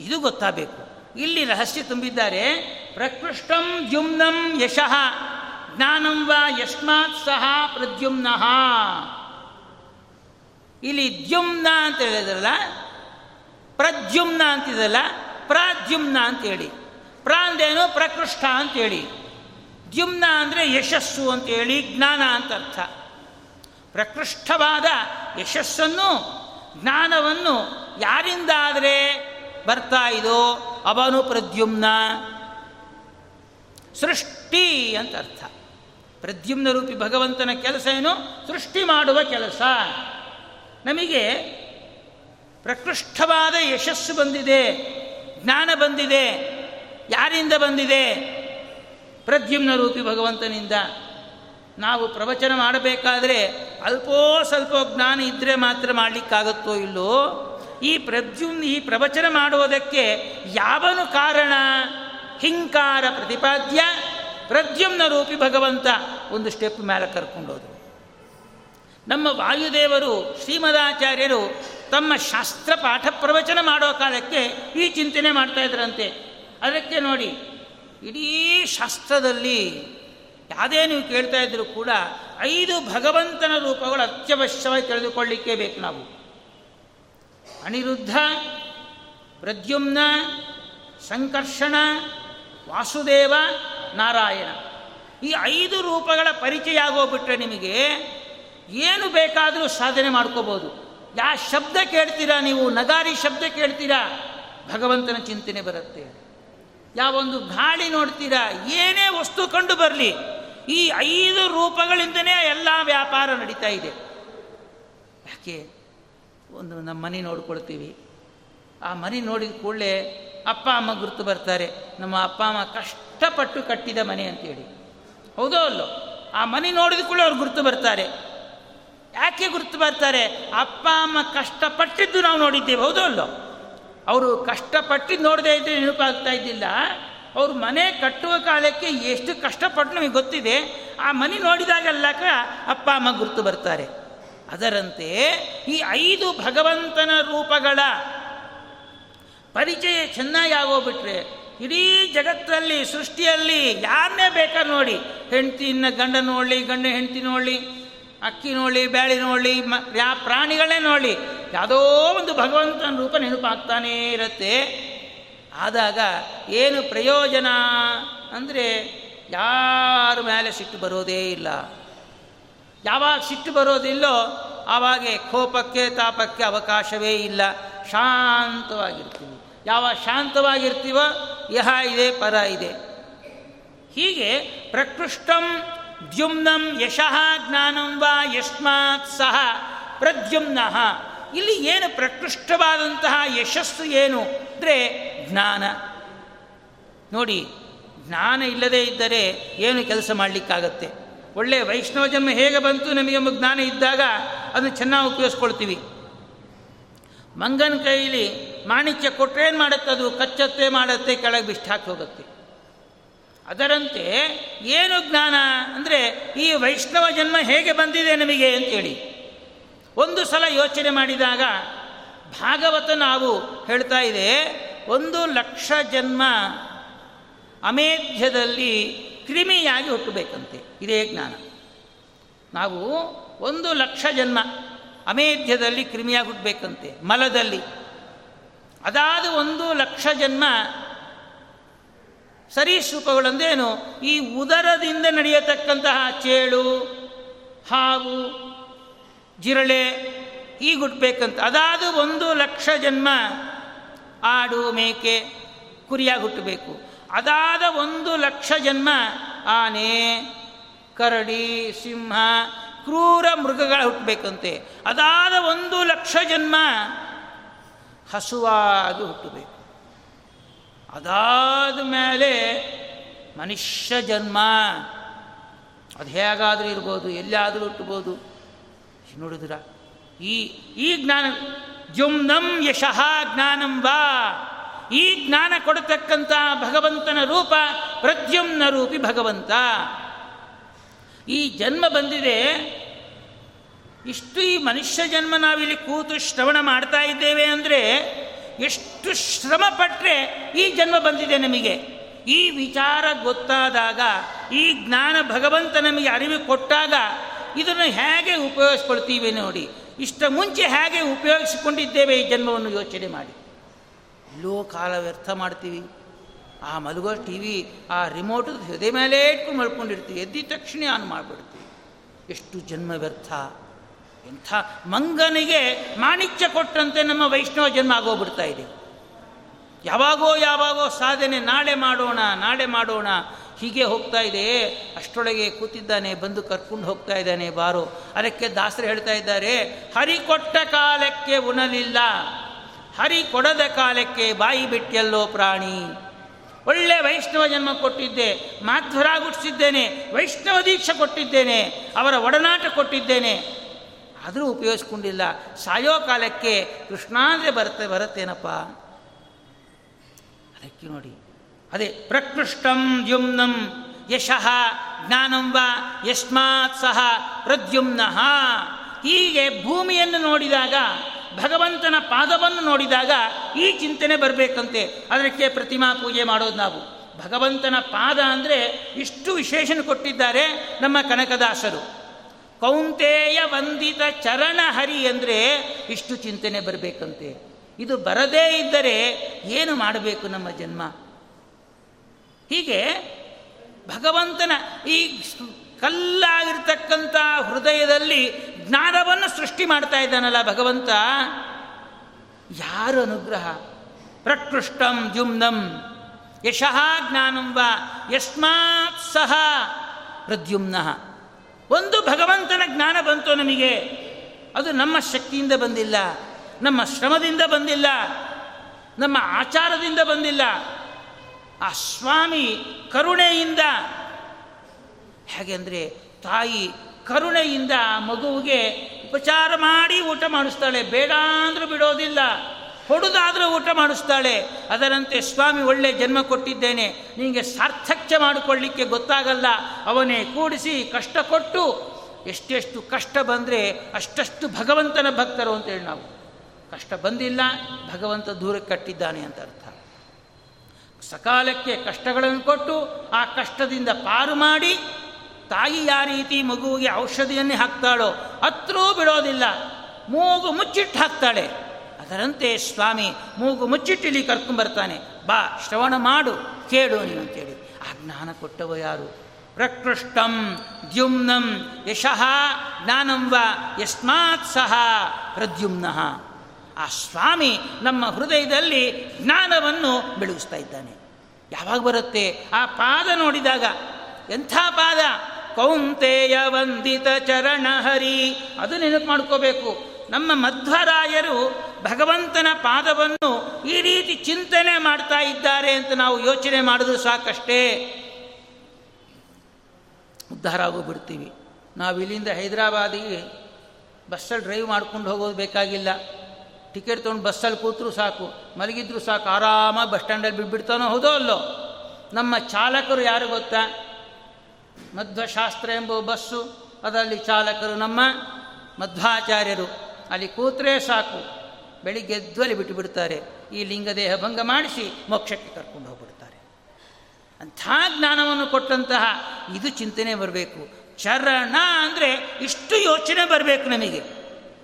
ಇದು ಗೊತ್ತಾಗಬೇಕು. ಇಲ್ಲಿ ರಹಸ್ಯ ತುಂಬಿದ್ದಾರೆ. ಪ್ರಕೃಷ್ಟಂ ದ್ಯುಮ್ನಂ ಯಶಃ. ಜ್ಞಾನಂ ವಾ ಯಸ್ಮಾತ್ ಸಹ ಪ್ರದ್ಯುಮ್ನಃ. ಇಲ್ಲಿ ದ್ಯುಮ್ನ ಅಂತ ಹೇಳಿದ್ರಲ್ಲ? ಪ್ರದ್ಯುಮ್ನ ಅಂತಿದಲ್ಲ? ಪ್ರಾದ್ಯುಮ್ನ ಅಂತೇಳಿ ಪ್ರಾಂದೇನು ಪ್ರಕೃಷ್ಟ ಅಂತೇಳಿ ದ್ಯುಮ್ನ ಅಂದರೆ ಯಶಸ್ಸು ಅಂತೇಳಿ ಜ್ಞಾನ ಅಂತ ಅರ್ಥ. ಪ್ರಕೃಷ್ಟವಾದ ಯಶಸ್ಸನ್ನು, ಜ್ಞಾನವನ್ನು ಯಾರಿಂದ ಆದರೆ ಬರ್ತಾ ಇದೋ? ಅವನು ಪ್ರದ್ಯುಮ್ನ. ಸೃಷ್ಟಿ ಅಂತ ಅರ್ಥ. ಪ್ರದ್ಯುಮ್ನ ರೂಪಿ ಭಗವಂತನ ಕೆಲಸ ಏನು? ಸೃಷ್ಟಿ ಮಾಡುವ ಕೆಲಸ. ನಮಗೆ ಪ್ರಕೃಷ್ಟವಾದ ಯಶಸ್ಸು ಬಂದಿದೆ, ಜ್ಞಾನ ಬಂದಿದೆ, ಯಾರಿಂದ ಬಂದಿದೆ? ಪ್ರದ್ಯುಮ್ನ ರೂಪಿ ಭಗವಂತನಿಂದ. ನಾವು ಪ್ರವಚನ ಮಾಡಬೇಕಾದ್ರೆ ಅಲ್ಪೋ ಸ್ವಲ್ಪ ಜ್ಞಾನ ಇದ್ದರೆ ಮಾತ್ರ ಮಾಡಲಿಕ್ಕಾಗತ್ತೋ ಇಲ್ಲೋ? ಈ ಪ್ರದ್ಯುಮ್ನ ಈ ಪ್ರವಚನ ಮಾಡುವುದಕ್ಕೆ ಯಾವನು ಕಾರಣ? ಹಿಂಕಾರ ಪ್ರತಿಪಾದ್ಯ, ಪ್ರದ್ಯುಮ್ನ ರೂಪಿ ಭಗವಂತ ಒಂದು ಸ್ಟೆಪ್ ಮೇಲೆ ಕರ್ಕೊಂಡೋದು ನಮ್ಮ ವಾಯುದೇವರು ಶ್ರೀಮದಾಚಾರ್ಯರು ತಮ್ಮ ಶಾಸ್ತ್ರ ಪಾಠ ಪ್ರವಚನ ಮಾಡೋ ಕಾಲಕ್ಕೆ ಈ ಚಿಂತನೆ ಮಾಡ್ತಾ ಇದ್ರಂತೆ. ಅದಕ್ಕೆ ನೋಡಿ, ಇಡೀ ಶಾಸ್ತ್ರದಲ್ಲಿ ಯಾವುದೇ ನೀವು ಕೇಳ್ತಾ ಇದ್ದರೂ ಕೂಡ ಐದು ಭಗವಂತನ ರೂಪಗಳು ಅತ್ಯವಶ್ಯವಾಗಿ ತಿಳಿದುಕೊಳ್ಳಿಕ್ಕೆ ಬೇಕು ನಾವು. ಅನಿರುದ್ಧ, ಪ್ರದ್ಯುಮ್ನ, ಸಂಕರ್ಷಣ, ವಾಸುದೇವ, ನಾರಾಯಣ. ಈ ಐದು ರೂಪಗಳ ಪರಿಚಯ ಆಗೋಗ್ಬಿಟ್ರೆ ನಿಮಗೆ ಏನು ಬೇಕಾದರೂ ಸಾಧನೆ ಮಾಡ್ಕೋಬೋದು. ಯಾವ ಶಬ್ದ ಕೇಳ್ತೀರಾ ನೀವು? ನಗಾರಿ ಶಬ್ದ ಕೇಳ್ತೀರಾ? ಭಗವಂತನ ಚಿಂತನೆ ಬರುತ್ತೆ. ಯಾವೊಂದು ಗಾಳಿ ನೋಡ್ತೀರಾ? ಏನೇ ವಸ್ತು ಕಂಡು ಬರಲಿ, ಈ ಐದು ರೂಪಗಳಿಂದನೇ ಎಲ್ಲ ವ್ಯಾಪಾರ ನಡೀತಾ ಇದೆ. ಯಾಕೆ? ಒಂದು ನಮ್ಮ ಮನೆ ನೋಡ್ಕೊಳ್ತೀವಿ. ಆ ಮನೆ ನೋಡಿದ ಕೂಡಲೇ ಅಪ್ಪ, ಅಮ್ಮ ಗುರುತು ಬರ್ತಾರೆ. ನಮ್ಮ ಅಪ್ಪ, ಅಮ್ಮ ಕಷ್ಟಪಟ್ಟು ಕಟ್ಟಿದ ಮನೆ ಅಂತೇಳಿ. ಹೌದೋ ಅಲ್ಲೋ? ಆ ಮನೆ ನೋಡಿದ ಕೂಡಲೇ ಅವ್ರು ಗುರುತು ಬರ್ತಾರೆ. ಯಾಕೆ ಗುರುತು ಬರ್ತಾರೆ? ಅಪ್ಪ, ಅಮ್ಮ ಕಷ್ಟಪಟ್ಟಿದ್ದು ನಾವು ನೋಡಿದ್ದೇವೆ, ಹೌದು ಅಲ್ಲೋ? ಅವರು ಕಷ್ಟಪಟ್ಟಿದ್ದು ನೋಡದೇ ಇದ್ದರೆ ನೆನಪಾಗ್ತಾ ಇದ್ದಿಲ್ಲ. ಅವ್ರು ಮನೆ ಕಟ್ಟುವ ಕಾಲಕ್ಕೆ ಎಷ್ಟು ಕಷ್ಟಪಟ್ಟು ನಮಗೆ ಗೊತ್ತಿದೆ. ಆ ಮನೆ ನೋಡಿದಾಗೆಲ್ಲಕ ಅಪ್ಪ, ಅಮ್ಮ ಗುರುತು ಬರ್ತಾರೆ. ಅದರಂತೆ ಈ ಐದು ಭಗವಂತನ ರೂಪಗಳ ಪರಿಚಯ ಚೆನ್ನಾಗಿ ಆಗೋಗ್ಬಿಟ್ರೆ ಇಡೀ ಜಗತ್ತಲ್ಲಿ, ಸೃಷ್ಟಿಯಲ್ಲಿ ಯಾರನ್ನೇ ಬೇಕಾ ನೋಡಿ ಹೆಂಡ್ತಿನ ಗಂಡ ನೋಡಲಿ ಗಂಡ ಹೆಂಡ್ತಿ ನೋಡಲಿ ಅಕ್ಕಿ ನೋಡಲಿ ಬ್ಯಾಳಿ ನೋಡಲಿ ಮ, ಯಾ ಪ್ರಾಣಿಗಳೇ ನೋಡಲಿ ಯಾವುದೋ ಒಂದು ಭಗವಂತನ ರೂಪ ನೆನಪಾಗ್ತಾನೇ ಇರುತ್ತೆ. ಆದಾಗ ಏನು ಪ್ರಯೋಜನ ಅಂದರೆ ಯಾರ ಮೇಲೆ ಸಿಟ್ಟು ಬರೋದೇ ಇಲ್ಲ. ಯಾವಾಗ ಸಿಟ್ಟು ಬರೋದಿಲ್ಲೋ ಆವಾಗೆ ಕೋಪಕ್ಕೆ ತಾಪಕ್ಕೆ ಅವಕಾಶವೇ ಇಲ್ಲ. ಶಾಂತವಾಗಿರ್ತೀವಿ. ಯಾವಾಗ ಶಾಂತವಾಗಿರ್ತೀವೋ, ಯಹ ಇದೆ, ಪರ ಇದೆ. ಹೀಗೆ ಪ್ರಕೃಷ್ಟಂ ದ್ಯುಮ್ನಂ ಯಶಃ ಜ್ಞಾನಂ ವಾ ಯಸ್ಮಾತ್ ಸಹ ಪ್ರದ್ಯುಮ್ನ. ಇಲ್ಲಿ ಏನು ಪ್ರಕೃಷ್ಟವಾದಂತಹ ಯಶಸ್ಸು ಏನು ಅಂದರೆ ಜ್ಞಾನ. ನೋಡಿ, ಜ್ಞಾನ ಇಲ್ಲದೇ ಇದ್ದರೆ ಏನು ಕೆಲಸ ಮಾಡಲಿಕ್ಕಾಗತ್ತೆ? ಒಳ್ಳೆಯ ವೈಷ್ಣವ ಜನ್ಮ ಹೇಗೆ ಬಂತು ನಮಗೆ ಜ್ಞಾನ ಇದ್ದಾಗ ಅದನ್ನು ಚೆನ್ನಾಗಿ ಉಪಯೋಗಿಸ್ಕೊಳ್ತೀವಿ. ಮಂಗನ ಕೈಲಿ ಮಾಣಿಕ್ಯ ಕೊಟ್ಟರೆ ಏನು ಮಾಡುತ್ತೆ ಅದು, ಕಚ್ಚತ್ತೆ ಮಾಡುತ್ತೆ, ಕೆಳಗೆ ಬಿಷ್ಟು ಹಾಕಿ ಹೋಗುತ್ತೆ. ಅದರಂತೆ ಏನು ಜ್ಞಾನ ಅಂದರೆ ಈ ವೈಷ್ಣವ ಜನ್ಮ ಹೇಗೆ ಬಂದಿದೆ ನಮಗೆ ಅಂತೇಳಿ. ಒಂದು ಸಲ ಯೋಚನೆ ಮಾಡಿದಾಗ ಭಾಗವತ ನಾವು ಹೇಳ್ತಾ ಇದೆ, ಒಂದು ಲಕ್ಷ ಜನ್ಮ ಅಮೇಧ್ಯದಲ್ಲಿ ಕ್ರಿಮಿಯಾಗಿ ಹುಟ್ಟಬೇಕಂತೆ. ಇದೇ ಜ್ಞಾನ. ನಾವು ಒಂದು ಲಕ್ಷ ಜನ್ಮ ಅಮೇಧ್ಯದಲ್ಲಿ ಕ್ರಿಮಿಯಾಗಿ ಹುಟ್ಟಬೇಕಂತೆ, ಮಲದಲ್ಲಿ. ಅದಾದ ಒಂದು ಲಕ್ಷ ಜನ್ಮ ಸರೀಸೃಪಗಳಂದೇನು ಈ ಉದರದಿಂದ ನಡೆಯತಕ್ಕಂತಹ ಚೇಳು, ಹಾವು, ಜಿರಳೆ, ಈ ಹುಟ್ಟಬೇಕಂತ ಅದಾದ ಒಂದು ಲಕ್ಷ ಜನ್ಮ ಆಡು, ಮೇಕೆ, ಕುರಿಯಾಗಿ ಹುಟ್ಟಬೇಕು. ಅದಾದ ಒಂದು ಲಕ್ಷ ಜನ್ಮ ಆನೆ, ಕರಡಿ, ಸಿಂಹ, ಕ್ರೂರ ಮೃಗಗಳ ಹುಟ್ಟಬೇಕಂತೆ. ಅದಾದ ಒಂದು ಲಕ್ಷ ಜನ್ಮ ಹಸುವಾಗಿ ಹುಟ್ಟಬೇಕು. ಅದಾದ ಮೇಲೆ ಮನುಷ್ಯ ಜನ್ಮ. ಅದು ಹೇಗಾದರೂ ಇರ್ಬೋದು, ಎಲ್ಲಿಯಾದರೂ ಹುಟ್ಟಬೋದು. ನೋಡಿದ್ರ? ಈ ಈ ಜ್ಞಾನ ಜುಮ್ನಂ ಯಶಃ ಜ್ಞಾನಂ ವಾ. ಈ ಜ್ಞಾನ ಕೊಡತಕ್ಕಂಥ ಭಗವಂತನ ರೂಪ ಪ್ರದ್ಯುಮ್ನ ರೂಪಿ ಭಗವಂತ. ಈ ಜನ್ಮ ಬಂದಿದೆ. ಇಷ್ಟು ಈ ಮನುಷ್ಯ ಜನ್ಮ ನಾವಿಲ್ಲಿ ಕೂತು ಶ್ರವಣ ಮಾಡ್ತಾ ಇದ್ದೇವೆ ಅಂದರೆ ಎಷ್ಟು ಶ್ರಮ ಪಟ್ಟರೆ ಈ ಜನ್ಮ ಬಂದಿದೆ ನಮಗೆ. ಈ ವಿಚಾರ ಗೊತ್ತಾದಾಗ, ಈ ಜ್ಞಾನ ಭಗವಂತ ನಮಗೆ ಅರಿವು ಕೊಟ್ಟಾಗ ಇದನ್ನು ಹೇಗೆ ಉಪಯೋಗಿಸ್ಕೊಳ್ತೀವಿ ನೋಡಿ. ಇಷ್ಟ ಮುಂಚೆ ಹೇಗೆ ಉಪಯೋಗಿಸಿಕೊಂಡಿದ್ದೇವೆ ಈ ಜನ್ಮವನ್ನು ಯೋಚನೆ ಮಾಡಿ. ಎಲ್ಲೋ ಕಾಲ ವ್ಯರ್ಥ ಮಾಡ್ತೀವಿ. ಆ ಮಲಗೋ ಟಿ ವಿ ಆ ರಿಮೋಟ್ ಹೃದಯ ಮೇಲೆ ಇಟ್ಟು ಮಲ್ಕೊಂಡಿರ್ತೀವಿ. ಎದ್ದಿದ ತಕ್ಷಣ ಆನ್ ಮಾಡಿಬಿಡ್ತೀವಿ. ಎಷ್ಟು ಜನ್ಮ ವ್ಯರ್ಥ. ಎಂಥ ಮಂಗನಿಗೆ ಮಾಣಿಕ್ಯ ಕೊಟ್ಟಂತೆ ನಮ್ಮ ವೈಷ್ಣವ ಜನ್ಮ ಆಗೋಗ್ಬಿಡ್ತಾ ಇದೆ. ಯಾವಾಗೋ ಯಾವಾಗೋ ಸಾಧನೆ ನಾಳೆ ಮಾಡೋಣ ನಾಳೆ ಮಾಡೋಣ, ಹೀಗೆ ಹೋಗ್ತಾ ಇದೆ. ಅಷ್ಟೊಳಗೆ ಕೂತಿದ್ದಾನೆ, ಬಂದು ಕರ್ಕೊಂಡು ಹೋಗ್ತಾ ಇದ್ದಾನೆ ಬಾರು. ಅದಕ್ಕೆ ದಾಸರು ಹೇಳ್ತಾ ಇದ್ದಾರೆ, ಹರಿ ಕೊಟ್ಟ ಕಾಲಕ್ಕೆ ಉಣಲಿಲ್ಲ. ಹರಿ ಕೊಡದ ಕಾಲಕ್ಕೆ ಬಾಯಿ ಬಿಟ್ಟೆಲ್ಲೋ ಪ್ರಾಣಿ. ಒಳ್ಳೆ ವೈಷ್ಣವ ಜನ್ಮ ಕೊಟ್ಟಿದ್ದೆ ಮಾಧ್ವರಾಗುಟ್ಟಿಸಿದ್ದೇನೆ ವೈಷ್ಣವ ದೀಕ್ಷೆ ಕೊಟ್ಟಿದ್ದೇನೆ, ಅವರ ಒಡನಾಟ ಕೊಟ್ಟಿದ್ದೇನೆ. ಆದರೂ ಉಪಯೋಗಿಸ್ಕೊಂಡಿಲ್ಲ. ಸಾಯೋ ಕಾಲಕ್ಕೆ ಕೃಷ್ಣಾಂದ್ರೆ ಬರುತ್ತೆ, ಬರುತ್ತೇನಪ್ಪ? ಅದಕ್ಕೆ ನೋಡಿ. ಅದೇ, ಪ್ರಕೃಷ್ಟಂ ಯುಮ್ನಂ ಯಶಃ ಜ್ಞಾನಂ ವ ಯಸ್ಮಾತ್ ಸಹ ಪ್ರದ್ಯುಮ್ನ. ಹೀಗೆ ಭೂಮಿಯನ್ನು ನೋಡಿದಾಗ, ಭಗವಂತನ ಪಾದವನ್ನು ನೋಡಿದಾಗ ಈ ಚಿಂತನೆ ಬರಬೇಕಂತೆ. ಅದಕ್ಕೆ ಪ್ರತಿಮಾ ಪೂಜೆ ಮಾಡೋದು ನಾವು. ಭಗವಂತನ ಪಾದ ಅಂದರೆ ಇಷ್ಟು ವಿಶೇಷಣ ಕೊಟ್ಟಿದ್ದಾರೆ ನಮ್ಮ ಕನಕದಾಸರು. ಕೌಂತೆಯ ವಂದಿತ ಚರಣ ಹರಿ ಅಂದರೆ ಇಷ್ಟು ಚಿಂತನೆ ಬರಬೇಕಂತೆ. ಇದು ಬರದೇ ಇದ್ದರೆ ಏನು ಮಾಡಬೇಕು ನಮ್ಮ ಜನ್ಮ? ಹೀಗೆ ಭಗವಂತನ ಈ ಕಲ್ಲಾಗಿರ್ತಕ್ಕಂಥ ಹೃದಯದಲ್ಲಿ ಜ್ಞಾನವನ್ನು ಸೃಷ್ಟಿ ಮಾಡ್ತಾ ಇದ್ದಾನಲ್ಲ ಭಗವಂತ. ಯಾರು ಅನುಗ್ರಹ? ಪ್ರಕೃಷ್ಟಂ ಜುಮ್ನಂ. ಯಶಃ ಜ್ಞಾನಂ ವಾ ಯಸ್ಮಾತ್ ಸಹ ಪ್ರದ್ಯುಮ್ನಃ. ಒಂದು ಭಗವಂತನ ಜ್ಞಾನ ಬಂತು ನಮಗೆ? ಅದು ನಮ್ಮ ಶಕ್ತಿಯಿಂದ ಬಂದಿಲ್ಲ, ನಮ್ಮ ಶ್ರಮದಿಂದ ಬಂದಿಲ್ಲ, ನಮ್ಮ ಆಚಾರದಿಂದ ಬಂದಿಲ್ಲ. ಆ ಸ್ವಾಮಿ ಕರುಣೆಯಿಂದ, ಹೇಗೆ ತಾಯಿ ಕರುಣೆಯಿಂದ ಮಗುವಿಗೆ ಉಪಚಾರ ಮಾಡಿ ಊಟ ಮಾಡಿಸ್ತಾಳೆ. ಬೇಡ ಅಂದರೂ ಬಿಡೋದಿಲ್ಲ. ಹೊಡೆದಾದರೂ ಊಟ ಮಾಡಿಸ್ತಾಳೆ. ಅದರಂತೆ ಸ್ವಾಮಿ ಒಳ್ಳೆ ಜನ್ಮ ಕೊಟ್ಟಿದ್ದೇನೆ. ನಿನಗೆ ಸಾರ್ಥಕ್ಯ ಮಾಡಿಕೊಳ್ಳಿಕ್ಕೆ ಗೊತ್ತಾಗಲ್ಲ. ಅವನೇ ಕೂಡಿಸಿ ಕಷ್ಟ ಕೊಟ್ಟು ಎಷ್ಟೆಷ್ಟು ಕಷ್ಟ ಬಂದರೆ ಅಷ್ಟಷ್ಟು ಭಗವಂತನ ಭಕ್ತರು ಅಂತೇಳಿ ನಾವು. ಕಷ್ಟ ಬಂದಿಲ್ಲ, ಭಗವಂತ ದೂರಕ್ಕೆ ಕಟ್ಟಿದ್ದಾನೆ ಅಂತ ಅರ್ಥ. ಸಕಾಲಕ್ಕೆ ಕಷ್ಟಗಳನ್ನು ಕೊಟ್ಟು ಆ ಕಷ್ಟದಿಂದ ಪಾರು ಮಾಡಿ ತಾಯಿ ಯಾವ ರೀತಿ ಮಗುವಿಗೆ ಔಷಧಿಯನ್ನೇ ಹಾಕ್ತಾಳೋ ಹತ್ರೂ ಬಿಡೋದಿಲ್ಲ. ಮೂಗು ಮುಚ್ಚಿಟ್ಟು ಹಾಕ್ತಾಳೆ. ಅದರಂತೆ ಸ್ವಾಮಿ, ಮೂಗು ಮುಚ್ಚಿಟ್ಟಿಲಿ ಕರ್ಕೊಂಡ್ಬರ್ತಾನೆ ಬಾ, ಶ್ರವಣ ಮಾಡು, ಕೇಳು ನೀನು ಅಂತೇಳಿ. ಆ ಜ್ಞಾನ ಕೊಟ್ಟವ ಯಾರು? ಪ್ರಕೃಷ್ಟಂ ದ್ಯುಮ್ನಂ ಯಶಃ ಜ್ಞಾನಂ ವ ಯಸ್ಮಾತ್ ಸಹ ಪ್ರದ್ಯುಮ್ನಃ. ಆ ಸ್ವಾಮಿ ನಮ್ಮ ಹೃದಯದಲ್ಲಿ ಜ್ಞಾನವನ್ನು ಬೆಳಗಿಸ್ತಾ ಇದ್ದಾನೆ. ಯಾವಾಗ ಬರುತ್ತೆ? ಆ ಪಾದ ನೋಡಿದಾಗ. ಎಂಥ ಪಾದ? ಕೌಂತೆಯ ವಂದಿತ ಚರಣ ಹರಿ. ಅದು ನೆನಪು ಮಾಡ್ಕೋಬೇಕು. ನಮ್ಮ ಮಧ್ವರಾಯರು ಭಗವಂತನ ಪಾದವನ್ನು ಈ ರೀತಿ ಚಿಂತನೆ ಮಾಡ್ತಾ ಇದ್ದಾರೆ ಅಂತ ನಾವು ಯೋಚನೆ ಮಾಡಿದ್ರು ಸಾಕಷ್ಟೇ. ಉದ್ಧಾರ ಆಗೋಗ್ಬಿಡ್ತೀವಿ. ನಾವು ಇಲ್ಲಿಂದ ಹೈದರಾಬಾದಿಗೆ ಬಸ್ಸಲ್ಲಿ ಡ್ರೈವ್ ಮಾಡ್ಕೊಂಡು ಹೋಗೋದು ಬೇಕಾಗಿಲ್ಲ. ಟಿಕೆಟ್ ತೊಗೊಂಡು ಬಸ್ಸಲ್ಲಿ ಕೂತರೂ ಸಾಕು. ಮಲಗಿದ್ರು ಸಾಕು. ಆರಾಮಾಗಿ ಬಸ್ ಸ್ಟ್ಯಾಂಡಲ್ಲಿ ಬಿಟ್ಬಿಡ್ತಾನೋ ಹೌದೋ ಅಲ್ಲೋ? ನಮ್ಮ ಚಾಲಕರು ಯಾರು ಗೊತ್ತಾ? ಮಧ್ವಶಾಸ್ತ್ರ ಎಂಬ ಬಸ್ಸು. ಅದರಲ್ಲಿ ಚಾಲಕರು ನಮ್ಮ ಮಧ್ವಾಚಾರ್ಯರು. ಅಲ್ಲಿ ಕೂತ್ರೆ ಸಾಕು. ಬೆಳಿಗ್ಗೆ ಎದ್ವಲ್ಲಿ ಬಿಟ್ಟು ಬಿಡ್ತಾರೆ. ಈ ಲಿಂಗದೇಹ ಭಂಗ ಮಾಡಿಸಿ ಮೋಕ್ಷಕ್ಕೆ ಕರ್ಕೊಂಡು ಹೋಗ್ಬಿಡ್ತಾರೆ. ಅಂಥ ಜ್ಞಾನವನ್ನು ಕೊಟ್ಟಂತಹ ಇದು ಚಿಂತನೆ ಬರಬೇಕು. ಚರಣ ಅಂದರೆ ಇಷ್ಟು ಯೋಚನೆ ಬರಬೇಕು ನಮಗೆ.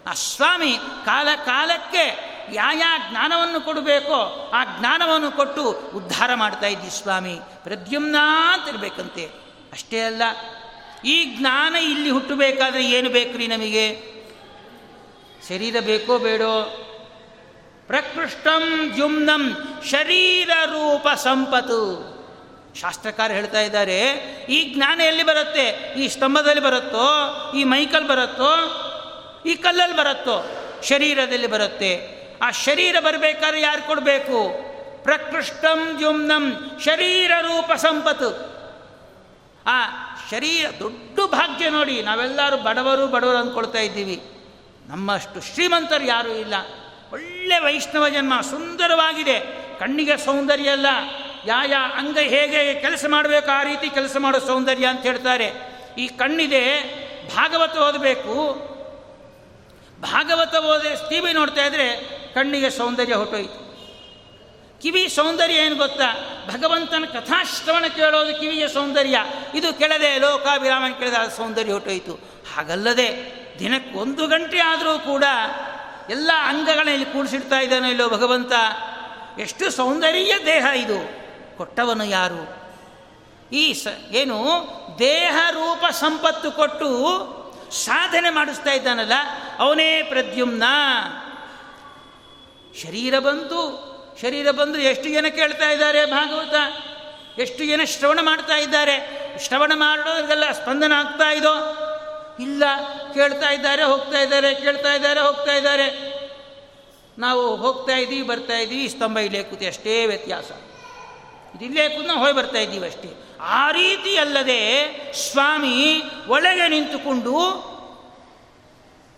ಆ ಸ್ವಾಮಿ ಕಾಲ ಕಾಲಕ್ಕೆ ಯಾವ ಜ್ಞಾನವನ್ನು ಕೊಡಬೇಕೋ ಆ ಜ್ಞಾನವನ್ನು ಕೊಟ್ಟು ಉದ್ಧಾರ ಮಾಡ್ತಾ ಇದ್ದೀ ಸ್ವಾಮಿ. ಪ್ರದ್ಯುಮ್ನ ಅಂತಿರ್ಬೇಕಂತೆ. ಅಷ್ಟೇ ಅಲ್ಲ, ಈ ಜ್ಞಾನ ಇಲ್ಲಿ ಹುಟ್ಟಬೇಕಾದ್ರೆ ಏನು ಬೇಕು ರೀ ನಮಗೆ? ಶರೀರ ಬೇಕೋ ಬೇಡೋ? ಪ್ರಕೃಷ್ಟಂ ಜುಮ್ನಂ ಶರೀರ ರೂಪ ಸಂಪತ್ತು. ಶಾಸ್ತ್ರಕಾರ ಹೇಳ್ತಾ ಇದ್ದಾರೆ, ಈ ಜ್ಞಾನ ಎಲ್ಲಿ ಬರುತ್ತೆ? ಈ ಸ್ತಂಭದಲ್ಲಿ ಬರುತ್ತೋ? ಈ ಮೈಕಲ್ ಬರುತ್ತೋ? ಈ ಕಲ್ಲಲ್ಲಿ ಬರುತ್ತೋ? ಶರೀರದಲ್ಲಿ ಬರುತ್ತೆ. ಆ ಶರೀರ ಬರಬೇಕಾದ್ರೆ ಯಾರು ಕೊಡಬೇಕು? ಪ್ರಕೃಷ್ಟಂ ಜುಮ್ನಂ ಶರೀರ ರೂಪ ಸಂಪತ್ತು. ಆ ಶರೀರ ದೊಡ್ಡ ಭಾಗ್ಯ ನೋಡಿ, ನಾವೆಲ್ಲರೂ ಬಡವರು ಬಡವರು ಅಂದ್ಕೊಳ್ತಾ ಇದ್ದೀವಿ. ನಮ್ಮಷ್ಟು ಶ್ರೀಮಂತರು ಯಾರೂ ಇಲ್ಲ. ಒಳ್ಳೆ ವೈಷ್ಣವ ಜನ್ಮ, ಸುಂದರವಾಗಿದೆ. ಕಣ್ಣಿಗೆ ಸೌಂದರ್ಯ ಅಲ್ಲ. ಯಾ ಅಂಗ ಹೇಗೆ ಕೆಲಸ ಮಾಡಬೇಕು, ಆ ರೀತಿ ಕೆಲಸ ಮಾಡೋ ಸೌಂದರ್ಯ ಅಂತ ಹೇಳ್ತಾರೆ. ಈ ಕಣ್ಣಿದೆ, ಭಾಗವತ ಓದಬೇಕು. ಭಾಗವತ ಓದಿ ಟಿ ನೋಡ್ತಾ ಇದ್ರೆ ಕಣ್ಣಿಗೆ ಸೌಂದರ್ಯ ಹೊಟ್ಟೋಯ್ತು. ಕಿವಿ ಸೌಂದರ್ಯ ಏನು ಗೊತ್ತಾ? ಭಗವಂತನ ಕಥಾಶ್ರವಣ ಕೇಳೋದು ಕಿವಿಯ ಸೌಂದರ್ಯ. ಇದು ಕೆಳದೆ ಲೋಕಾಭಿರಾಮನ ಕೇಳಿದ ಸೌಂದರ್ಯ ಹೊಟ್ಟೋಯ್ತು. ಹಾಗಲ್ಲದೆ ದಿನಕ್ಕೆ ಒಂದು ಗಂಟೆ ಆದರೂ ಕೂಡ ಎಲ್ಲ ಅಂಗಗಳಲ್ಲಿ ಕೂಡಿಸಿಡ್ತಾ ಇದ್ದಾನೋ ಇಲ್ಲೋ ಭಗವಂತ. ಎಷ್ಟು ಸೌಂದರ್ಯ ದೇಹ ಇದು. ಕೊಟ್ಟವನು ಯಾರು? ಈ ಸ, ಏನು? ದೇಹ ರೂಪ ಸಂಪತ್ತು ಕೊಟ್ಟು ಸಾಧನೆ ಮಾಡಿಸ್ತಾ ಇದ್ದಾನಲ್ಲ, ಅವನೇ ಪ್ರದ್ಯುಮ್ನ. ಶರೀರ ಬಂತು. ಶರೀರ ಬಂದು ಎಷ್ಟು ಜನ ಕೇಳ್ತಾ ಇದ್ದಾರೆ ಭಾಗವತ? ಎಷ್ಟು ಜನ ಶ್ರವಣ ಮಾಡ್ತಾ ಇದ್ದಾರೆ? ಶ್ರವಣ ಮಾಡೋದ್ರಲ್ಲ ಸ್ಪಂದನ ಆಗ್ತಾ ಇದೋ? ಇಲ್ಲ, ಕೇಳ್ತಾ ಇದ್ದಾರೆ, ಹೋಗ್ತಾ ಇದ್ದಾರೆ, ಕೇಳ್ತಾ ಇದ್ದಾರೆ, ಹೋಗ್ತಾ ಇದ್ದಾರೆ. ನಾವು ಹೋಗ್ತಾ ಇದ್ದೀವಿ, ಬರ್ತಾ ಇದ್ದೀವಿ, ಸ್ತಂಭ ಇಲ್ಲೇ ಕೂತಿ ಅಷ್ಟೇ ವ್ಯತ್ಯಾಸ. ಇದಿಲ್ಲೇ ಕೂತ ನಾವು ಹೋಗಿ ಬರ್ತಾ ಇದ್ದೀವಿ ಅಷ್ಟೇ. ಆ ರೀತಿ ಅಲ್ಲದೆ ಸ್ವಾಮಿ ಒಳಗೆ ನಿಂತುಕೊಂಡು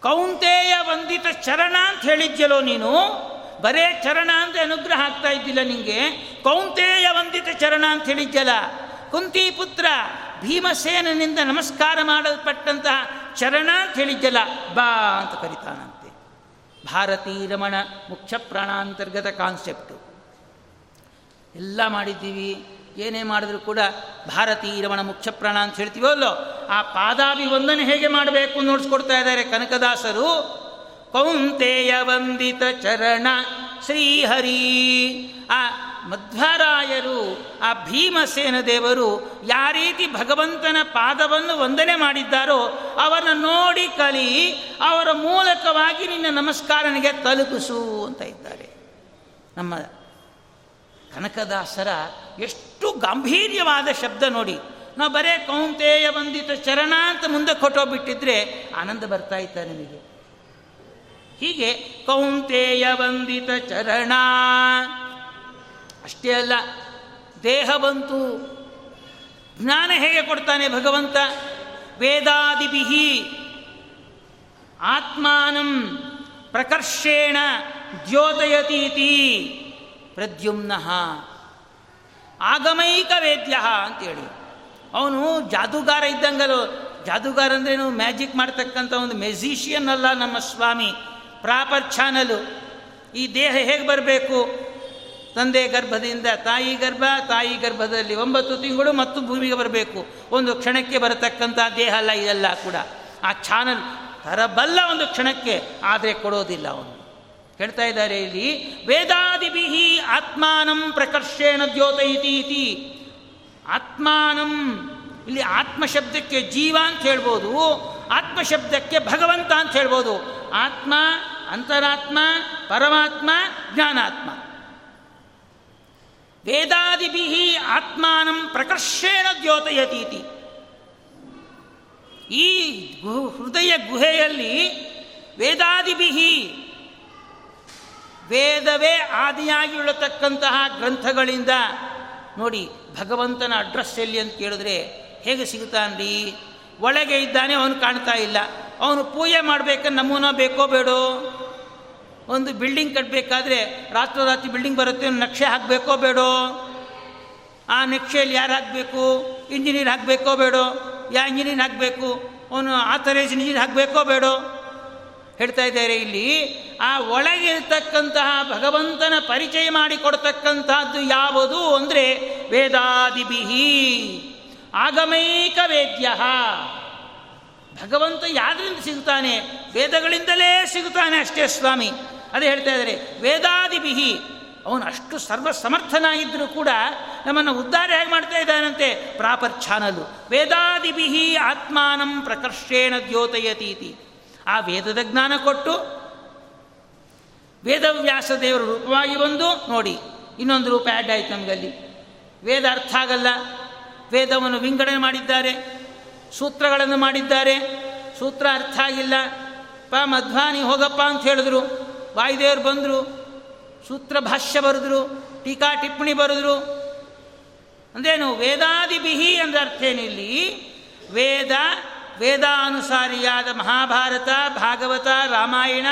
ಕೌಂತೆಯ ವಂದಿತ ಚರಣ ಅಂತ ಹೇಳಿದ್ಯಲೋ ನೀನು? ಬರೇ ಚರಣ ಅಂತ ಅನುಗ್ರಹ ಆಗ್ತಾ ಇದ್ದಿಲ್ಲ ನಿಂಗೆ? ಕೌಂತೆಯ ವಂದಿತ ಚರಣ ಅಂತ ಹೇಳಿದ್ಯಲ್ಲ? ಕುಂತಿ ಪುತ್ರ ಭೀಮಸೇನನಿಂದ ನಮಸ್ಕಾರ ಮಾಡಲ್ಪಟ್ಟಂತಹ ಚರಣ ಅಂತ ಹೇಳಿದ್ದಲ್ಲ ಬಾ ಅಂತ ಕರಿತಾನಂತೆ. ಭಾರತೀ ರಮಣ ಮುಖ್ಯ ಪ್ರಾಣಾಂತರ್ಗತ ಕಾನ್ಸೆಪ್ಟು ಎಲ್ಲ ಮಾಡಿದ್ದೀವಿ, ಏನೇ ಮಾಡಿದ್ರು ಕೂಡ ಭಾರತೀ ರಮಣ ಮುಖ್ಯ ಪ್ರಾಣ ಅಂತ ಹೇಳ್ತೀವೋ ಅಲ್ಲೋ, ಆ ಪಾದಾಭಿವಂದನೆ ಹೇಗೆ ಮಾಡಬೇಕು ನೋಡಿಸ್ಕೊಡ್ತಾ ಇದ್ದಾರೆ ಕನಕದಾಸರು. ಕೌಂತೆಯ ವಂದಿತ ಚರಣ ಶ್ರೀಹರಿ. ಆ ಮಧ್ವರಾಯರು ಆ ಭೀಮಸೇನ ದೇವರು ಯಾವ ರೀತಿ ಭಗವಂತನ ಪಾದವನ್ನು ವಂದನೆ ಮಾಡಿದ್ದಾರೋ ಅವರನ್ನು ನೋಡಿ ಕಲಿ, ಅವರ ಮೂಲಕವಾಗಿ ನಿನ್ನ ನಮಸ್ಕಾರನಿಗೆ ತಲುಪಿಸು ಅಂತ ಇದ್ದಾರೆ. ನಮ್ಮ ಕನಕದಾಸರ ಎಷ್ಟು ಗಾಂಭೀರ್ಯವಾದ ಶಬ್ದ ನೋಡಿ. ನಾವು ಬರೇ ಕೌಂತೇಯ ವಂದಿತ ಚರಣ ಅಂತ ಮುಂದೆ ಕೊಟ್ಟೋಗ್ಬಿಟ್ಟಿದ್ರೆ ಆನಂದ ಬರ್ತಾ ಇತ್ತ ನಿಮಗೆ. ಹೀಗೆ ಕೌಂತೆಯ ವಂದಿತ ಚರಣ ಅಷ್ಟೇ ಅಲ್ಲ, ದೇಹ ಬಂತು. ಜ್ಞಾನ ಹೇಗೆ ಕೊಡ್ತಾನೆ ಭಗವಂತ? ವೇದಾದಿಭಿ ಆತ್ಮಾನಂ ಪ್ರಕರ್ಷೇಣ ದ್ಯೋತಯತೀತಿ ಪ್ರದ್ಯುಮ್ನ. ಆಗಮೈಕ ವೇದ್ಯ ಅಂತೇಳಿ. ಅವನು ಜಾದೂಗಾರ ಇದ್ದಂಗಲು ಜಾದೂಗಾರ ಅಂದ್ರೇನು ಮ್ಯಾಜಿಕ್ ಮಾಡ್ತಕ್ಕಂಥ ಒಂದು ಮೆಜಿಷಿಯನ್ ಅಲ್ಲ ನಮ್ಮ ಸ್ವಾಮಿ, ಪ್ರಾಪರ್ ಚಾನಲು. ಈ ದೇಹ ಹೇಗೆ ಬರಬೇಕು? ತಂದೆ ಗರ್ಭದಿಂದ ತಾಯಿ ಗರ್ಭ, ತಾಯಿ ಗರ್ಭದಲ್ಲಿ ಒಂಬತ್ತು ತಿಂಗಳು ಮತ್ತು ಭೂಮಿಗೆ ಬರಬೇಕು. ಒಂದು ಕ್ಷಣಕ್ಕೆ ಬರತಕ್ಕಂಥ ದೇಹ ಅಲ್ಲ, ಇದೆಲ್ಲ ಕೂಡ. ಆ ಚಾನಲ್ ತರಬಲ್ಲ ಒಂದು ಕ್ಷಣಕ್ಕೆ, ಆದರೆ ಕೊಡೋದಿಲ್ಲ ಅವನು. ಹೇಳ್ತಾ ಇದ್ದಾರೆ ಇಲ್ಲಿ ವೇದಾದಿಭಿ ಆತ್ಮಾನಂ ಪ್ರಕರ್ಷೇಣ ದ್ಯೋತೈತಿ ಇತಿ. ಆತ್ಮಾನಂ, ಇಲ್ಲಿ ಆತ್ಮಶಬ್ದಕ್ಕೆ ಜೀವ ಅಂತ ಹೇಳ್ಬೋದು, ಆತ್ಮಶಬ್ದಕ್ಕೆ ಭಗವಂತ ಅಂತ ಹೇಳ್ಬೋದು. ಆತ್ಮ, ಅಂತರಾತ್ಮ, ಪರಮಾತ್ಮ, ಜ್ಞಾನಾತ್ಮ. ವೇದಾದಿಭಿ ಆತ್ಮಾನಂ ಪ್ರಕರ್ಷೇಣ ದ್ಯೋತಯತೀತಿ ಈ ಹೃದಯ ಗುಹೆಯಲ್ಲಿ ವೇದಾದಿಭಿ ವೇದವೇ ಆದಿಯಾಗಿ ಉಳತಕ್ಕಂತಹ ಗ್ರಂಥಗಳಿಂದ ನೋಡಿ ಭಗವಂತನ ಅಡ್ರೆಸ್ ಎಲ್ಲಿ ಅಂತ ಕೇಳಿದ್ರೆ ಹೇಗೆ ಸಿಗುತ್ತಾನ್ರಿ ಒಳಗೆ ಇದ್ದಾನೆ, ಅವನು ಕಾಣ್ತಾ ಇಲ್ಲ. ಅವನು ಪೂಜೆ ಮಾಡ್ಬೇಕಂದ್ರೆ ನಮೂನ ಬೇಕೋ ಬೇಡೋ? ಒಂದು ಬಿಲ್ಡಿಂಗ್ ಕಟ್ಟಬೇಕಾದ್ರೆ ರಾತ್ರೋರಾತ್ರಿ ಬಿಲ್ಡಿಂಗ್ ಬರುತ್ತೆ, ನಕ್ಷೆ ಹಾಕಬೇಕೋ ಬೇಡೋ? ಆ ನಕ್ಷೆಯಲ್ಲಿ ಯಾರು ಹಾಕಬೇಕು? ಇಂಜಿನಿಯರ್ ಹಾಕಬೇಕೋ ಬೇಡೋ? ಯಾ ಇಂಜಿನಿಯರ್ ಹಾಕಬೇಕು? ಅವನು ಆಥರೈಸ್ ಇಂಜಿನಿಯರ್ ಹಾಕಬೇಕೋ ಬೇಡೋ? ಹೇಳ್ತಾ ಇದ್ದಾರೆ ಇಲ್ಲಿ, ಆ ಒಳಗಿರ್ತಕ್ಕಂತಹ ಭಗವಂತನ ಪರಿಚಯ ಮಾಡಿಕೊಡ್ತಕ್ಕಂತಹದ್ದು ಯಾವುದು ಅಂದರೆ ವೇದಾದಿಬಿಹಿ ಆಗಮೈಕ ವೇದ್ಯ. ಭಗವಂತ ಯಾರಿಂದ ಸಿಗ್ತಾನೆ? ವೇದಗಳಿಂದಲೇ ಸಿಗುತ್ತಾನೆ ಅಷ್ಟೇ ಸ್ವಾಮಿ. ಅದೇ ಹೇಳ್ತಾ ಇದ್ದಾರೆ ವೇದಾದಿಬಿಹಿ ಅವನು ಅಷ್ಟು ಸರ್ವ ಸಮರ್ಥನಾಗಿದ್ದರೂ ಕೂಡ ನಮ್ಮನ್ನು ಉದ್ಧಾರ ಹೇಗೆ ಮಾಡ್ತಾ ಇದ್ದಾನಂತೆ? ಪ್ರಾಪರ್ ಛಾನಲು ವೇದಾದಿಬಿಹಿ ಆತ್ಮಾನಂ ಪ್ರಕರ್ಷೇಣ ದ್ಯೋತಯತೀತಿ. ಆ ವೇದದ ಜ್ಞಾನ ಕೊಟ್ಟು ವೇದವ್ಯಾಸ ದೇವರ ರೂಪವಾಗಿ ಬಂದು ನೋಡಿ, ಇನ್ನೊಂದು ರೂಪ ಆ್ಯಡ್ ಆಯಿತು ನಮಗಲ್ಲಿ ವೇದ ಅರ್ಥ ಆಗಲ್ಲ. ವೇದವನ್ನು ವಿಂಗಡಣೆ ಮಾಡಿದ್ದಾರೆ, ಸೂತ್ರಗಳನ್ನು ಮಾಡಿದ್ದಾರೆ, ಸೂತ್ರ ಅರ್ಥ ಆಗಿಲ್ಲ. ಪ ಮಧ್ವಾನಿ ಹೋಗಪ್ಪ ಅಂತ ಹೇಳಿದ್ರು. ವಾಯುದೇವರು ಬಂದರು, ಸೂತ್ರ ಭಾಷ್ಯ ಬರೆದ್ರು, ಟೀಕಾ ಟಿಪ್ಪಣಿ ಬರೆದ್ರು. ಅಂದ್ರೇನು? ವೇದಾದಿಬಿಹಿ ಅಂದ್ರೆ ಅರ್ಥ ಏನಿಲ್ಲಿ ವೇದ, ವೇದಾನುಸಾರಿಯಾದ ಮಹಾಭಾರತ, ಭಾಗವತ, ರಾಮಾಯಣ,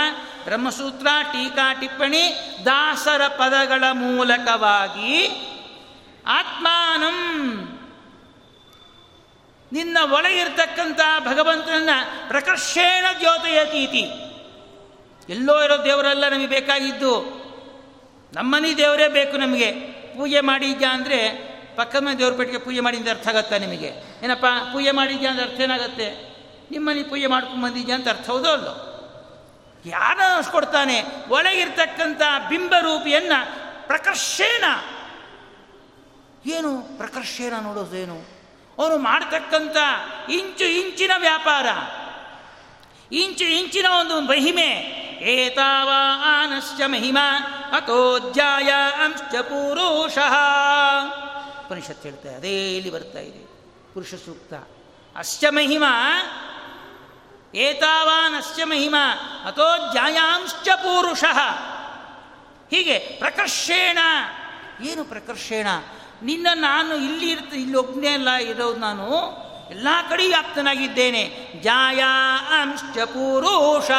ಬ್ರಹ್ಮಸೂತ್ರ, ಟೀಕಾ ಟಿಪ್ಪಣಿ, ದಾಸರ ಪದಗಳ ಮೂಲಕವಾಗಿ ಆತ್ಮಾನಂ ನಿನ್ನ ಒಳಗಿರ್ತಕ್ಕಂಥ ಭಗವಂತನನ್ನ ಪ್ರಕರ್ಷೇಣ ಜ್ಯೋತಯತೀತಿ ಎಲ್ಲೋ ಇರೋ ದೇವರೆಲ್ಲ ನಮಗೆ ಬೇಕಾಗಿದ್ದು. ನಮ್ಮನಿ ದೇವರೇ ಬೇಕು ನಮಗೆ. ಪೂಜೆ ಮಾಡಿದ್ಯಾ ಅಂದರೆ ಪಕ್ಕದ ಮನೆ ದೇವ್ರ ಪೇಟೆಗೆ ಪೂಜೆ ಮಾಡಿದ ಅರ್ಥ ಆಗತ್ತಾ ನಿಮಗೆ? ಏನಪ್ಪ, ಪೂಜೆ ಮಾಡಿದ್ಯಾ ಅಂದ್ರೆ ಅರ್ಥ ಏನಾಗುತ್ತೆ? ನಿಮ್ಮನೆ ಪೂಜೆ ಮಾಡ್ಕೊಂಡು ಬಂದಿದ್ಯಾ ಅಂತ ಅರ್ಥ ಹೌದೋ ಅಲ್ಲೋ? ಯಾರ ಅನಿಸ್ಕೊಡ್ತಾನೆ, ಒಳಗಿರ್ತಕ್ಕಂಥ ಬಿಂಬರೂಪಿಯನ್ನ ಪ್ರಕರ್ಷೇನ ಏನು ಪ್ರಕರ್ಷೇನ ನೋಡೋದೇನು ಅವನು ಮಾಡ್ತಕ್ಕಂಥ ಇಂಚು ಇಂಚಿನ ವ್ಯಾಪಾರ. ಇಂಚು ಇಂಚಿನ ಒಂದು ಮಹಿಮೆ. ಏತಾವ ಆನಶ್ಚ ಮಹಿಮಾ ಅತೋಧ್ಯಾಯ ಅಂಶ್ಚ ಪುರುಷಃ ಉಪನಿಷತ್ ಹೇಳ್ತಾ ಅದೇ ಇಲ್ಲಿ ಬರ್ತಾ ಇದೆ, ಪುರುಷ ಸೂಕ್ತ. ಅಶ್ಚ ಮಹಿಮಾ ಏತಾವಾನ್ ಅಶ್ಚ ಮಹಿಮಾ, ಅತೋಧ್ಯಾಯಾಂಶ್ಚ ಪುರುಷ. ಹೀಗೆ ಪ್ರಕರ್ಷೇಣ, ಏನು ಪ್ರಕರ್ಷೇಣ? ನಿನ್ನ ನಾನು ಇಲ್ಲಿ ಇರ್ತ, ಇಲ್ಲಿ ಒಬ್ಬನೇ ಅಲ್ಲ, ಇರೋದು ನಾನು ಎಲ್ಲ ಕಡೆ ವ್ಯಾಪ್ತನಾಗಿದ್ದೇನೆ ಜಾಯ ಅಂಶ್ಚ ಪುರುಷ.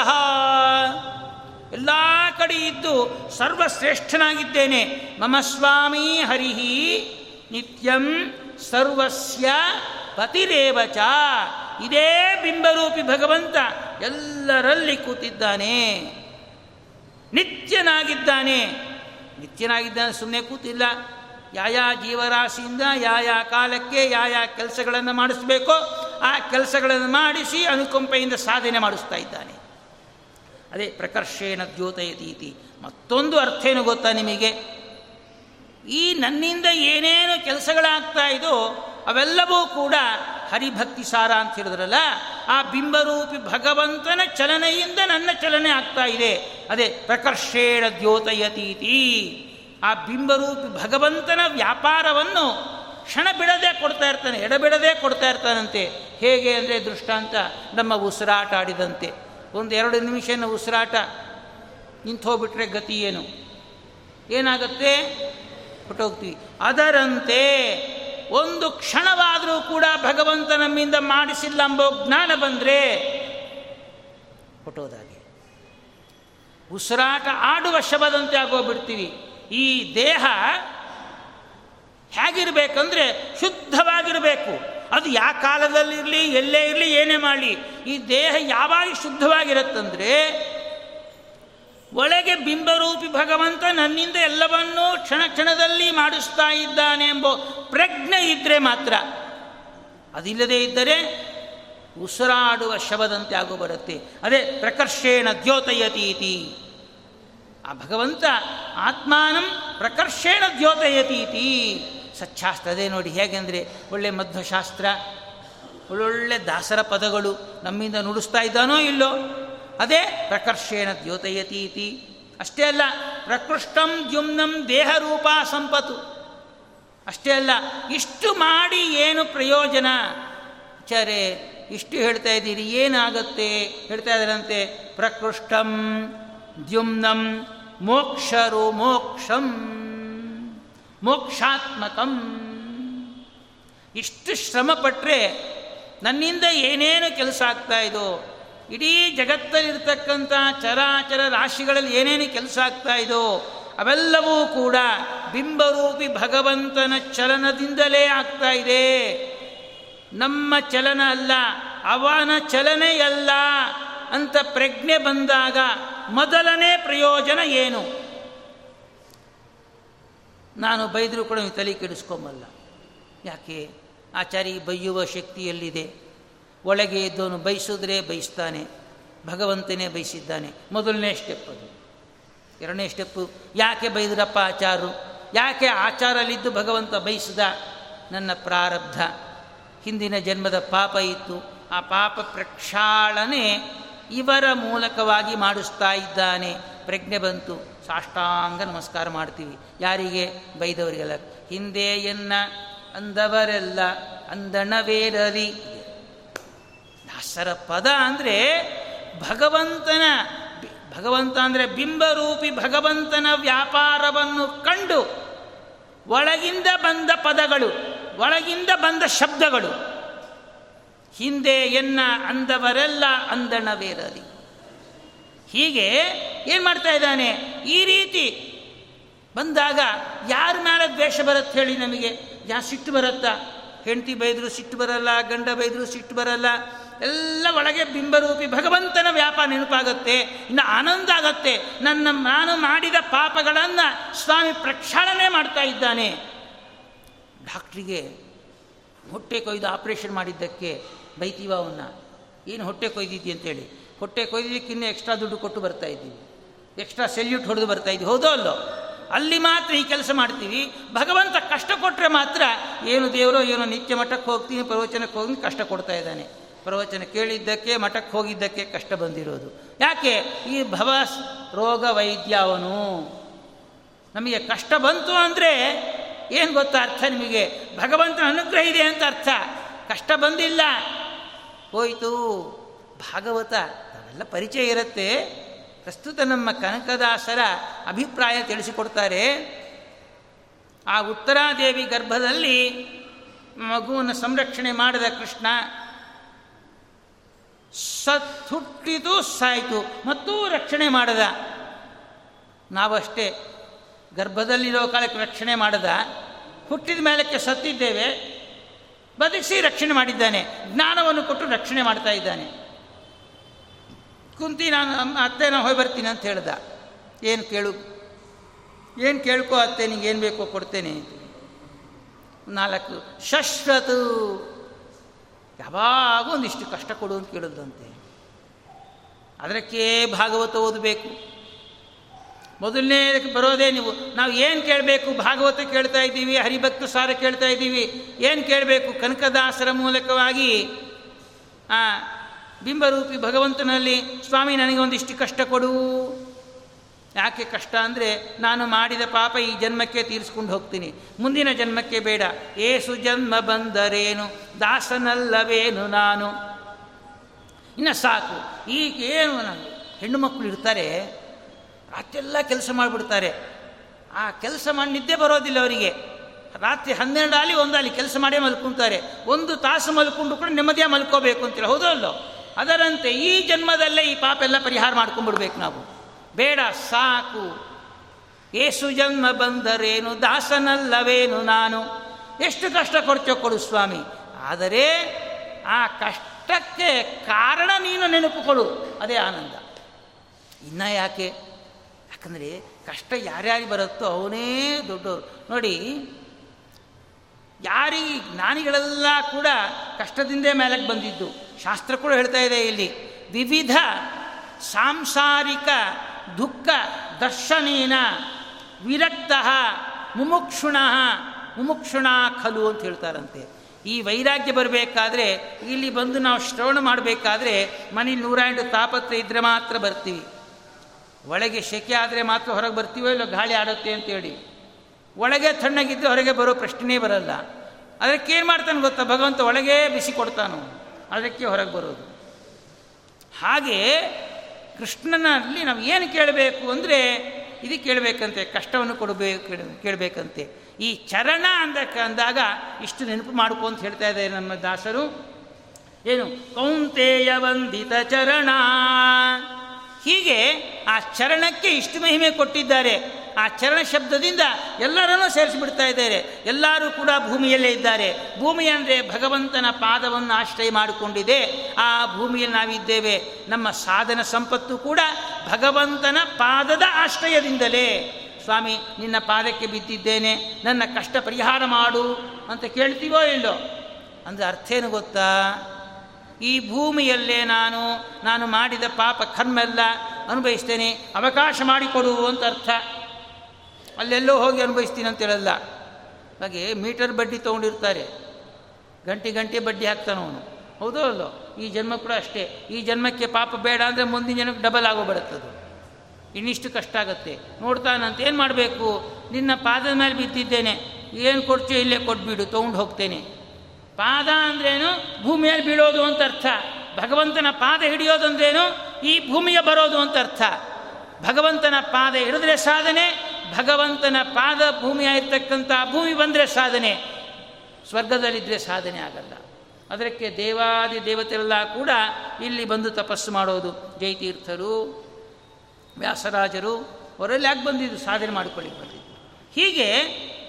ಎಲ್ಲ ಕಡೆ ಇದ್ದು ಸರ್ವಶ್ರೇಷ್ಠನಾಗಿದ್ದೇನೆ. ಮಮ ಸ್ವಾಮಿ ಹರಿಹಿ ನಿತ್ಯಂ ಸರ್ವಸ್ಯ ಪತಿರೇವಚ. ಇದೇ ಬಿಂಬರೂಪಿ ಭಗವಂತ ಎಲ್ಲರಲ್ಲಿ ಕೂತಿದ್ದಾನೆ. ನಿತ್ಯನಾಗಿದ್ದಾನೆ. ನಿತ್ಯನಾಗಿದ್ದಾನೆ ಸುಮ್ಮನೆ ಕೂತಿಲ್ಲ. ಯಾವ ಜೀವರಾಶಿಯಿಂದ ಯಾವ ಕಾಲಕ್ಕೆ ಯಾವ ಕೆಲಸಗಳನ್ನು ಮಾಡಿಸ್ಬೇಕೋ ಆ ಕೆಲಸಗಳನ್ನು ಮಾಡಿಸಿ ಅನುಕಂಪೆಯಿಂದ ಸಾಧನೆ ಮಾಡಿಸ್ತಾ ಇದ್ದಾನೆ. ಅದೇ ಪ್ರಕರ್ಷೇಣ ದ್ಯೋತಯತೀತಿ. ಮತ್ತೊಂದು ಅರ್ಥ ಏನು ಗೊತ್ತಾ ನಿಮಗೆ? ಈ ನನ್ನಿಂದ ಏನೇನು ಕೆಲಸಗಳಾಗ್ತಾ ಇದೋ ಅವೆಲ್ಲವೂ ಕೂಡ ಹರಿಭಕ್ತಿ ಸಾರ ಅಂತ ಹೇಳಿದ್ರಲ್ಲ ಆ ಬಿಂಬರೂಪಿ ಭಗವಂತನ ಚಲನೆಯಿಂದ ನನ್ನ ಚಲನೆ ಆಗ್ತಾ ಇದೆ. ಅದೇ ಪ್ರಕರ್ಷೇಣ ದ್ಯೋತಯತೀತಿ. ಆ ಬಿಂಬರೂಪಿ ಭಗವಂತನ ವ್ಯಾಪಾರವನ್ನು ಕ್ಷಣ ಬಿಡದೆ ಕೊಡ್ತಾ ಇರ್ತಾನೆ, ಎಡಬಿಡದೆ ಕೊಡ್ತಾ ಇರ್ತಾನಂತೆ. ಹೇಗೆ ಅಂದರೆ ದೃಷ್ಟಾಂತ, ನಮ್ಮ ಉಸಿರಾಟ ಆಡಿದಂತೆ. ಒಂದು ಎರಡು ನಿಮಿಷನ ಉಸಿರಾಟ ನಿಂತು ಹೋಗ್ಬಿಟ್ರೆ ಗತಿ ಏನು? ಏನಾಗುತ್ತೆ? ಹೊಟ್ಟೋಗ್ತೀವಿ. ಅದರಂತೆ ಒಂದು ಕ್ಷಣವಾದರೂ ಕೂಡ ಭಗವಂತ ನಮ್ಮಿಂದ ಮಾಡಿಸಿಲ್ಲ ಎಂಬೋ ಜ್ಞಾನ ಬಂದರೆ ಹೊಟ್ಟೋದಾಗೆ. ಉಸಿರಾಟ ಆಡುವ ಶಬದಂತೆ ಆಗೋಗ್ಬಿಡ್ತೀವಿ. ಈ ದೇಹ ಹೇಗಿರಬೇಕಂದ್ರೆ ಶುದ್ಧವಾಗಿರಬೇಕು. ಅದು ಯಾವ ಕಾಲದಲ್ಲಿರಲಿ, ಎಲ್ಲೇ ಇರಲಿ, ಏನೇ ಮಾಡಲಿ, ಈ ದೇಹ ಯಾವಾಗ ಶುದ್ಧವಾಗಿರುತ್ತಂದ್ರೆ ಒಳಗೆ ಬಿಂಬರೂಪಿ ಭಗವಂತ ನನ್ನಿಂದ ಎಲ್ಲವನ್ನೂ ಕ್ಷಣ ಕ್ಷಣದಲ್ಲಿ ಮಾಡಿಸ್ತಾ ಇದ್ದಾನೆ ಎಂಬ ಪ್ರಜ್ಞೆ ಇದ್ದರೆ ಮಾತ್ರ, ಅದಿಲ್ಲದೇ ಇದ್ದರೆ ಉಸಿರಾಡುವ ಶವದಂತೆ ಆಗು ಬರುತ್ತೆ. ಅದೇ ಪ್ರಕರ್ಷೇಣ ದ್ಯೋತಯತೀತಿ. ಆ ಭಗವಂತ ಆತ್ಮಾನಂ ಪ್ರಕರ್ಷೇಣ ದ್ಯೋತಯತೀತಿ ಸಚ್ಛಾಸ್ತ್ರ ಅದೇ ನೋಡಿ ಹೇಗೆಂದರೆ ಒಳ್ಳೆ ಮಧ್ವಶಾಸ್ತ್ರ, ಒಳ್ಳೊಳ್ಳೆ ದಾಸರ ಪದಗಳು ನಮ್ಮಿಂದ ನುಡಿಸ್ತಾ ಇದ್ದಾನೋ ಇಲ್ಲೋ, ಅದೇ ಪ್ರಕರ್ಷೇಣ ದ್ಯೋತಯತೀತಿ ಅಷ್ಟೇ ಅಲ್ಲ, ಪ್ರಕೃಷ್ಟಂ ದ್ಯುಮ್ನಂ ದೇಹರೂಪ ಸಂಪತ್ತು. ಅಷ್ಟೇ ಅಲ್ಲ, ಇಷ್ಟು ಮಾಡಿ ಏನು ಪ್ರಯೋಜನ? ಆಚಾರ್ಯ ಇಷ್ಟು ಹೇಳ್ತಾ ಇದ್ದೀರಿ, ಏನಾಗುತ್ತೆ? ಹೇಳ್ತಾ ಇದ್ದಾರಂತೆ, ಪ್ರಕೃಷ್ಟಂ ದ್ಯುಮ್ನಂ ಮೋಕ್ಷರು ಮೋಕ್ಷಂ, ಮೋಕ್ಷಾತ್ಮಕಂ. ಇಷ್ಟು ಶ್ರಮ ಪಟ್ಟರೆ ನನ್ನಿಂದ ಏನೇನು ಕೆಲಸ ಆಗ್ತಾ ಇದೋ? ಇಡೀ ಜಗತ್ತಲ್ಲಿರ್ತಕ್ಕಂಥ ಚರಾಚರ ರಾಶಿಗಳಲ್ಲಿ ಏನೇನು ಕೆಲಸ ಆಗ್ತಾ ಇದೋ? ಅವೆಲ್ಲವೂ ಕೂಡ ಬಿಂಬರೂಪಿ ಭಗವಂತನ ಚಲನದಿಂದಲೇ ಆಗ್ತಾ ಇದೆ. ನಮ್ಮ ಚಲನ ಅಲ್ಲ, ಅವನ ಚಲನೆಯಲ್ಲ ಅಂತ ಪ್ರಜ್ಞೆ ಬಂದಾಗ ಮೊದಲನೇ ಪ್ರಯೋಜನ ಏನು? ನಾನು ಬೈದರೂ ಕೂಡ ತಲೆ ಕೆಡಿಸ್ಕೊಂಬಲ್ಲ. ಯಾಕೆ? ಆಚಾರಿ ಬೈಯುವ ಶಕ್ತಿಯಲ್ಲಿದೆ ಒಳಗೆ ಇದ್ದವನು ಬಯಸಿದ್ರೆ ಬಯಸ್ತಾನೆ, ಭಗವಂತನೇ ಬಯಸಿದ್ದಾನೆ. ಮೊದಲನೇ ಸ್ಟೆಪ್ ಅದು. ಎರಡನೇ ಸ್ಟೆಪ್ಪು ಯಾಕೆ ಬೈದ್ರಪ್ಪ ಆಚಾರು ಯಾಕೆ ಆಚಾರಲ್ಲಿದ್ದು ಭಗವಂತ ಬಯಸಿದ? ನನ್ನ ಪ್ರಾರಬ್ಧ. ಹಿಂದಿನ ಜನ್ಮದ ಪಾಪ ಇತ್ತು. ಆ ಪಾಪ ಪ್ರಕ್ಷಾಳನೆ ಇವರ ಮೂಲಕವಾಗಿ ಮಾಡಿಸ್ತಾ ಇದ್ದಾನೆ. ಪ್ರಜ್ಞೆ ಬಂತು. ಸಾಷ್ಟಾಂಗ ನಮಸ್ಕಾರ ಮಾಡ್ತೀವಿ. ಯಾರಿಗೆ? ಬೈದವರಿಗೆಲ್ಲ. ಹಿಂದೆ ಎನ್ನ ಅಂದವರೆಲ್ಲ ಅಂದಣವೇರಲಿ. ದಾಸರ ಪದ ಅಂದರೆ ಭಗವಂತನ ಭಗವಂತ ಅಂದರೆ ಬಿಂಬರೂಪಿ ಭಗವಂತನ ವ್ಯಾಪಾರವನ್ನು ಕಂಡು ಒಳಗಿಂದ ಬಂದ ಪದಗಳು, ಒಳಗಿಂದ ಬಂದ ಶಬ್ದಗಳು. ಹಿಂದೆ ಎನ್ನ ಅಂದವರೆಲ್ಲ ಅಂದಣವೇರಲಿ ಹೀಗೆ ಏನು ಮಾಡ್ತಾ ಇದ್ದಾನೆ? ಈ ರೀತಿ ಬಂದಾಗ ಯಾರ ಮೇಲೆ ದ್ವೇಷ ಬರುತ್ತೆ ಹೇಳಿ ನಮಗೆ? ಯಾ ಸಿಟ್ಟು ಬರುತ್ತಾ? ಹೆಂಡತಿ ಬೈದರೂ ಸಿಟ್ಟು ಬರಲ್ಲ, ಗಂಡ ಬೈದರೂ ಸಿಟ್ಟು ಬರಲ್ಲ, ಎಲ್ಲ ಒಳಗೆ ಬಿಂಬರೂಪಿ ಭಗವಂತನ ವ್ಯಾಪ ನೆನಪಾಗತ್ತೆ, ಇನ್ನು ಆನಂದ ಆಗತ್ತೆ. ನನ್ನ ನಾನು ಮಾಡಿದ ಪಾಪಗಳನ್ನು ಸ್ವಾಮಿ ಪ್ರಕ್ಷಾಳನೆ ಮಾಡ್ತಾ ಇದ್ದಾನೆ. ಡಾಕ್ಟ್ರಿಗೆ ಹೊಟ್ಟೆ ಕೊಯ್ದು ಆಪ್ರೇಷನ್ ಮಾಡಿದ್ದಕ್ಕೆ ಬೈತೀವ ಅವನ್ನ? ಏನು ಹೊಟ್ಟೆ ಕೊಯ್ದಿದ್ದಿ ಅಂತೇಳಿ. ಹೊಟ್ಟೆ ಕೊಯ್ದಿದ್ದಕ್ಕೆ ಇನ್ನೂ ಎಕ್ಸ್ಟ್ರಾ ದುಡ್ಡು ಕೊಟ್ಟು ಬರ್ತಾ ಇದ್ದೀವಿ. ಎಕ್ಸ್ಟ್ರಾ ಸೆಲ್ಯೂಟ್ ಹೊಡೆದು ಬರ್ತಾ ಇದ್ದೀವಿ. ಹೌದೋ ಅಲ್ಲೋ? ಅಲ್ಲಿ ಮಾತ್ರ ಈ ಕೆಲಸ ಮಾಡ್ತೀವಿ. ಭಗವಂತ ಕಷ್ಟ ಕೊಟ್ಟರೆ ಮಾತ್ರ ಏನು ದೇವರೋ ಏನೋ ನಿತ್ಯ ಮಠಕ್ಕೆ ಹೋಗ್ತೀನಿ, ಪ್ರವಚನಕ್ಕೆ ಹೋಗಿ ಕಷ್ಟ ಕೊಡ್ತಾ ಇದ್ದಾನೆ. ಪ್ರವಚನ ಕೇಳಿದ್ದಕ್ಕೆ, ಮಠಕ್ಕೆ ಹೋಗಿದ್ದಕ್ಕೆ ಕಷ್ಟ ಬಂದಿರೋದು. ಯಾಕೆ? ಈ ಭವ ರೋಗ ವೈದ್ಯ ಅವನು. ನಮಗೆ ಕಷ್ಟ ಬಂತು ಅಂದರೆ ಏನು ಗೊತ್ತಾ ಅರ್ಥ ನಿಮಗೆ? ಭಗವಂತನ ಅನುಗ್ರಹ ಇದೆ ಅಂತ ಅರ್ಥ. ಕಷ್ಟ ಬಂದಿಲ್ಲ. ಹೋಯಿತು. ಭಾಗವತ ಅವೆಲ್ಲ ಪರಿಚಯ ಇರುತ್ತೆ. ಪ್ರಸ್ತುತ ನಮ್ಮ ಕನಕದಾಸರ ಅಭಿಪ್ರಾಯ ತಿಳಿಸಿಕೊಡ್ತಾರೆ. ಆ ಉತ್ತರಾದೇವಿ ಗರ್ಭದಲ್ಲಿ ಮಗುವನ್ನು ಸಂರಕ್ಷಣೆ ಮಾಡಿದ ಕೃಷ್ಣ ಸತ್ ಹುಟ್ಟಿತು ಸಾಯಿತು. ಮತ್ತೂ ರಕ್ಷಣೆ ಮಾಡದ. ನಾವಷ್ಟೇ ಗರ್ಭದಲ್ಲಿರೋ ಕಾಲಕ್ಕೆ ರಕ್ಷಣೆ ಮಾಡದ. ಹುಟ್ಟಿದ ಮೇಲಕ್ಕೆ ಸತ್ತಿದ್ದೇವೆ. ಬದುಕಿಸಿ ರಕ್ಷಣೆ ಮಾಡಿದ್ದಾನೆ. ಜ್ಞಾನವನ್ನು ಕೊಟ್ಟು ರಕ್ಷಣೆ ಮಾಡ್ತಾ ಇದ್ದಾನೆ. ಕುಂತಿ, ನಾನು ಅತ್ತೆ ನಾನು ಹೋಗಿ ಬರ್ತೀನಿ ಅಂತ ಹೇಳ್ದ. ಏನು ಕೇಳು? ಏನು ಕೇಳ್ಕೋ ಅತ್ತೆ, ನಿಂಗೆ ಏನು ಬೇಕೋ ಕೊಡ್ತೇನೆ ನಾಲ್ಕು, ಶಶ್ವತು. ಯಾವಾಗ ಒಂದಿಷ್ಟು ಕಷ್ಟ ಕೊಡು ಅಂತ ಕೇಳಿದ್ರಂತೆ. ಅದಕ್ಕೆ ಭಾಗವತ ಓದಬೇಕು. ಮೊದಲನೇದಕ್ಕೆ ಬರೋದೇ ನೀವು. ನಾವು ಏನು ಕೇಳಬೇಕು? ಭಾಗವತ ಕೇಳ್ತಾ ಇದ್ದೀವಿ, ಹರಿಭಕ್ತ ಸಾರ ಕೇಳ್ತಾ ಇದ್ದೀವಿ. ಏನು ಕೇಳಬೇಕು? ಕನಕದಾಸರ ಮೂಲಕವಾಗಿ, ಆ, ಬಿಂಬರೂಪಿ ಭಗವಂತನಲ್ಲಿ, ಸ್ವಾಮಿ ನನಗೆ ಒಂದಿಷ್ಟು ಕಷ್ಟ ಕೊಡು. ಯಾಕೆ ಕಷ್ಟ ಅಂದರೆ, ನಾನು ಮಾಡಿದ ಪಾಪ ಈ ಜನ್ಮಕ್ಕೆ ತೀರಿಸ್ಕೊಂಡು ಹೋಗ್ತೀನಿ. ಮುಂದಿನ ಜನ್ಮಕ್ಕೆ ಬೇಡ. ಏಸು ಜನ್ಮ ಬಂದರೇನು? ದಾಸನಲ್ಲವೇನು ನಾನು? ಇನ್ನು ಸಾಕು. ಈಗ ಏನು ಹೆಣ್ಣು ಮಕ್ಕಳು ಇರ್ತಾರೆ ರಾತ್ರಿಯೆಲ್ಲ ಕೆಲಸ ಮಾಡಿಬಿಡ್ತಾರೆ. ಆ ಕೆಲಸ ಮಾಡಿ ನಿದ್ದೆ ಬರೋದಿಲ್ಲ ಅವರಿಗೆ. ರಾತ್ರಿ ಹನ್ನೆರಡು ಆಲಿ ಕೆಲಸ ಮಾಡೇ ಮಲ್ಕೊತಾರೆ. ಒಂದು ತಾಸು ಮಲ್ಕೊಂಡು ಕೂಡ ನೆಮ್ಮದಿಯ ಮಲ್ಕೋಬೇಕು ಅಂತೀರ? ಹೌದೋ ಅಲ್ಲೋ? ಅದರಂತೆ ಈ ಜನ್ಮದಲ್ಲೇ ಈ ಪಾಪ ಎಲ್ಲ ಪರಿಹಾರ ಮಾಡ್ಕೊಂಡ್ಬಿಡ್ಬೇಕು ನಾವು. ಬೇಡ, ಸಾಕು. ಏಸು ಜನ್ಮ ಬಂದರೇನು, ದಾಸನಲ್ಲವೇನು ನಾನು? ಎಷ್ಟು ಕಷ್ಟ ಕೊಡ್ತೇವೆ ಕೊಡು ಸ್ವಾಮಿ. ಆದರೆ ಆ ಕಷ್ಟಕ್ಕೆ ಕಾರಣ ನೀನು ನೆನಪು ಕೊಡು ಅದೇ ಆನಂದ. ಇನ್ನ ಯಾಕೆ? ಯಾಕಂದರೆ ಕಷ್ಟ ಯಾರ್ಯಾರಿಗೆ ಬರುತ್ತೋ ಅವನೇ ದೊಡ್ಡವರು ನೋಡಿ, ಯಾರಿಗೆ ಜ್ಞಾನಿಗಳೆಲ್ಲ ಕೂಡ ಕಷ್ಟದಿಂದೇ ಮೇಲಕ್ಕೆ ಬಂದಿದ್ದು. ಶಾಸ್ತ್ರ ಕೂಡ ಹೇಳ್ತಾ ಇದೆ ಇಲ್ಲಿ, ವಿವಿಧ ಸಾಂಸಾರಿಕ ದುಃಖ ದರ್ಶನೇನ ವಿರಕ್ತ ಮುಮುಕ್ಷುಣ ಮುಮುಕ್ಷುಣ ಖಲು ಅಂತ ಹೇಳ್ತಾರಂತೆ. ಈ ವೈರಾಗ್ಯ ಬರಬೇಕಾದ್ರೆ, ಇಲ್ಲಿ ಬಂದು ನಾವು ಶ್ರವಣ ಮಾಡಬೇಕಾದ್ರೆ ಮನೇಲಿ ನೂರ ತಾಪತ್ರ ಇದ್ದರೆ ಮಾತ್ರ ಬರ್ತೀವಿ. ಒಳಗೆ ಶೆಕೆ ಆದರೆ ಮಾತ್ರ ಹೊರಗೆ ಬರ್ತೀವೋ ಇಲ್ಲ ಗಾಳಿ ಆಡುತ್ತೆ ಅಂತೇಳಿ. ಒಳಗೆ ತಣ್ಣಗಿದ್ದು ಹೊರಗೆ ಬರೋ ಪ್ರಶ್ನೆಯೇ ಬರಲ್ಲ. ಅದಕ್ಕೆ ಏನು ಮಾಡ್ತಾನೆ ಗೊತ್ತಾ? ಭಗವಂತ ಒಳಗೆ ಬಿಸಿ ಕೊಡ್ತಾನು. ಅದಕ್ಕೆ ಹೊರಗೆ ಬರೋದು. ಹಾಗೆ ಕೃಷ್ಣನಲ್ಲಿ ನಾವು ಏನು ಕೇಳಬೇಕು ಅಂದರೆ, ಇದು ಕೇಳಬೇಕಂತೆ, ಕಷ್ಟವನ್ನು ಕೊಡಬೇಕು, ಕೇಳಬೇಕಂತೆ. ಈ ಚರಣ ಅಂದಕ್ಕೆ ಅಂದಾಗ ಇಷ್ಟು ನೆನಪು ಮಾಡ್ಕೊ ಅಂತ ಹೇಳ್ತಾ ಇದ್ದಾರೆ ನಮ್ಮ ದಾಸರು. ಏನು? ಕೌಂತೆಯ ವಂದಿತ ಚರಣ. ಹೀಗೆ ಆ ಚರಣಕ್ಕೆ ಇಷ್ಟು ಮಹಿಮೆ ಕೊಟ್ಟಿದ್ದಾರೆ. ಆ ಚರಣ ಶಬ್ದದಿಂದ ಎಲ್ಲರನ್ನೂ ಸೇರಿಸಿಬಿಡ್ತಾ ಇದ್ದಾರೆ. ಎಲ್ಲರೂ ಕೂಡ ಭೂಮಿಯಲ್ಲೇ ಇದ್ದಾರೆ. ಭೂಮಿ ಅಂದರೆ ಭಗವಂತನ ಪಾದವನ್ನು ಆಶ್ರಯ ಮಾಡಿಕೊಂಡಿದೆ. ಆ ಭೂಮಿಯಲ್ಲಿ ನಾವಿದ್ದೇವೆ. ನಮ್ಮ ಸಾಧನ ಸಂಪತ್ತು ಕೂಡ ಭಗವಂತನ ಪಾದದ ಆಶ್ರಯದಿಂದಲೇ. ಸ್ವಾಮಿ, ನಿನ್ನ ಪಾದಕ್ಕೆ ಬಿದ್ದಿದ್ದೇನೆ. ನನ್ನ ಕಷ್ಟ ಪರಿಹಾರ ಮಾಡು. ಅಂತ ಕೇಳ್ತೀವೋ ಇಲ್ಲೋ? ಅಂದರೆ ಅರ್ಥ ಏನು ಗೊತ್ತಾ? ಈ ಭೂಮಿಯಲ್ಲೇ ನಾನು ನಾನು ಮಾಡಿದ ಪಾಪ ಕರ್ಮೆಲ್ಲ ಅನುಭವಿಸ್ತೇನೆ, ಅವಕಾಶ ಮಾಡಿಕೊಡು ಅಂತ ಅರ್ಥ. ಅಲ್ಲೆಲ್ಲೋ ಹೋಗಿ ಅನುಭವಿಸ್ತೀನಿ ಅಂತ ಹೇಳಲ್ಲ. ಹಾಗೆ ಮೀಟರ್ ಬಡ್ಡಿ ತೊಗೊಂಡಿರ್ತಾರೆ. ಗಂಟೆ ಗಂಟೆ ಬಡ್ಡಿ ಹಾಕ್ತಾನೆ ಅವನು. ಹೌದೋ ಅಲ್ಲೋ? ಈ ಜನ್ಮ ಕೂಡ ಅಷ್ಟೇ. ಈ ಜನ್ಮಕ್ಕೆ ಪಾಪ ಬೇಡ ಅಂದರೆ ಮುಂದಿನ ಜನಕ್ಕೆ ಡಬಲ್ ಆಗೋಗ್ಬಿಡುತ್ತದು. ಇನ್ನಿಷ್ಟು ಕಷ್ಟ ಆಗುತ್ತೆ. ನೋಡ್ತಾನಂತ, ಏನು ಮಾಡಬೇಕು? ನಿನ್ನ ಪಾದದ ಮೇಲೆ ಬಿದ್ದಿದ್ದೇನೆ. ಏನು ಕೊಡ್ತೀಯೋ ಇಲ್ಲೇ ಕೊಟ್ಬಿಡು, ತೊಗೊಂಡು ಹೋಗ್ತೇನೆ. ಪಾದ ಅಂದ್ರೇನು? ಭೂಮಿಯಲ್ಲಿ ಬೀಳೋದು ಅಂತ ಅರ್ಥ. ಭಗವಂತನ ಪಾದ ಹಿಡಿಯೋದಂದ್ರೇನು ಈ ಭೂಮಿಯ ಬರೋದು ಅಂತ ಅರ್ಥ. ಭಗವಂತನ ಪಾದ ಹಿಡಿದ್ರೆ ಸಾಧನೆ, ಭಗವಂತನ ಪಾದ ಭೂಮಿಯಾಗಿರ್ತಕ್ಕಂಥ ಭೂಮಿ ಬಂದರೆ ಸಾಧನೆ. ಸ್ವರ್ಗದಲ್ಲಿದ್ದರೆ ಸಾಧನೆ ಆಗಲ್ಲ. ಅದಕ್ಕೆ ದೇವಾದಿ ದೇವತೆಲ್ಲ ಕೂಡ ಇಲ್ಲಿ ಬಂದು ತಪಸ್ಸು ಮಾಡೋದು. ಜೈತೀರ್ಥರು, ವ್ಯಾಸರಾಜರು, ಅವರಲ್ಲಿ ಯಾಕೆ ಬಂದಿದ್ದು? ಸಾಧನೆ ಮಾಡಿಕೊಳ್ಳಿ ಬಂದಿದ್ದು. ಹೀಗೆ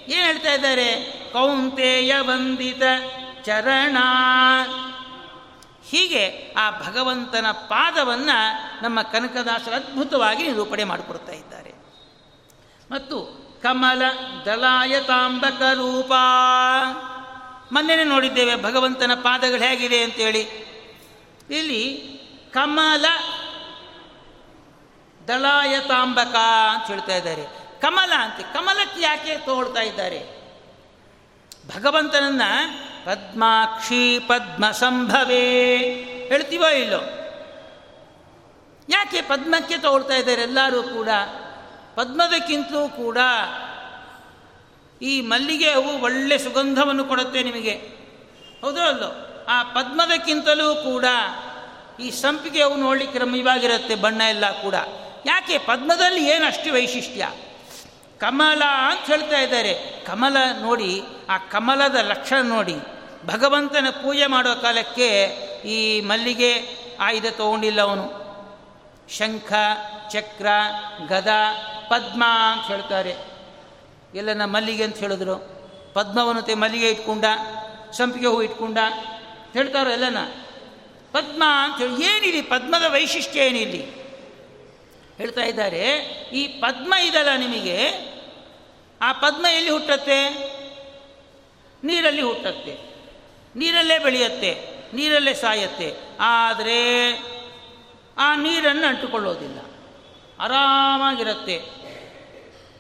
ಏನು ಹೇಳ್ತಾ ಇದ್ದಾರೆ? ಕೌಂತೆಯ ವಂದಿತ ಚರಣ. ಹೀಗೆ ಆ ಭಗವಂತನ ಪಾದವನ್ನು ನಮ್ಮ ಕನಕದಾಸರು ಅದ್ಭುತವಾಗಿ ನಿರೂಪಣೆ ಮಾಡಿಕೊಡ್ತಾ ಇದ್ದಾರೆ. ಮತ್ತು ಕಮಲ ದಲಾಯತಾಂಬಕ ರೂಪ. ಮೊನ್ನೆನೆ ನೋಡಿದ್ದೇವೆ ಭಗವಂತನ ಪಾದಗಳು ಹೇಗಿದೆ ಅಂತೇಳಿ. ಇಲ್ಲಿ ಕಮಲ ದಳಾಯತಾಂಬಕ ಅಂತ ಹೇಳ್ತಾ ಇದ್ದಾರೆ. ಕಮಲ ಅಂತ, ಕಮಲಕ್ಕೆ ಯಾಕೆ ತೋಳ್ತಾ ಇದ್ದಾರೆ? ಭಗವಂತನನ್ನ ಪದ್ಮಾಕ್ಷಿ ಪದ್ಮ ಸಂಭವೇ ಹೇಳ್ತೀವೋ ಇಲ್ಲೋ? ಯಾಕೆ ಪದ್ಮಕ್ಕೆ ತಗೊಳ್ತಾ ಇದ್ದಾರೆ ಎಲ್ಲರೂ ಕೂಡ? ಪದ್ಮದಕ್ಕಿಂತಲೂ ಕೂಡ ಈ ಮಲ್ಲಿಗೆ ಹೂವು ಒಳ್ಳೆ ಸುಗಂಧವನ್ನು ಕೊಡುತ್ತೆ ನಿಮಗೆ. ಹೌದೋ ಅಲ್ಲೋ? ಆ ಪದ್ಮದಕ್ಕಿಂತಲೂ ಕೂಡ ಈ ಸಂಪಿಗೆ ಹೂವು ನೋಡಲಿಕ್ಕೆ ರಮ್ಯವಾಗಿರುತ್ತೆ, ಬಣ್ಣ ಎಲ್ಲ ಕೂಡ. ಯಾಕೆ? ಪದ್ಮದಲ್ಲಿ ಏನು ವೈಶಿಷ್ಟ್ಯ? ಕಮಲ ಅಂತ ಹೇಳ್ತಾ ಇದ್ದಾರೆ. ಕಮಲ ನೋಡಿ ಆ ಕಮಲದ ಲಕ್ಷಣ ನೋಡಿ. ಭಗವಂತನ ಪೂಜೆ ಮಾಡೋ ಕಾಲಕ್ಕೆ ಈ ಮಲ್ಲಿಗೆ ಆಯುಧ ತಗೊಂಡಿಲ್ಲ ಅವನು. ಶಂಖ, ಚಕ್ರ, ಗದ, ಪದ್ಮ ಅಂತ ಹೇಳ್ತಾರೆ. ಎಲ್ಲನ ಮಲ್ಲಿಗೆ ಅಂತ ಹೇಳಿದ್ರು. ಪದ್ಮವನತೆ ಮಲ್ಲಿಗೆ ಇಟ್ಕೊಂಡ, ಸಂಪಿಗೆ ಹೂ ಇಟ್ಕೊಂಡ. ಹೇಳ್ತಾರೋ ಎಲ್ಲನ? ಪದ್ಮ ಅಂತ ಹೇಳಿ ಏನಿದೆ ಪದ್ಮದ ವೈಶಿಷ್ಟ್ಯ ಏನಿಲ್ಲಿ? ಹೇಳ್ತಾ ಇದ್ದಾರೆ, ಈ ಪದ್ಮ ಇದಲ್ಲ ನಿಮಗೆ. ಆ ಪದ್ಮ ಎಲ್ಲಿ ಹುಟ್ಟತ್ತೆ? ನೀರಲ್ಲಿ ಹುಟ್ಟತ್ತೆ. ನೀರಲ್ಲೇ ಬೆಳೆಯುತ್ತೆ, ನೀರಲ್ಲೇ ಸಾಯತ್ತೆ. ಆದರೆ ಆ ನೀರನ್ನು ಅಂಟುಕೊಳ್ಳೋದಿಲ್ಲ. ಆರಾಮಾಗಿರುತ್ತೆ.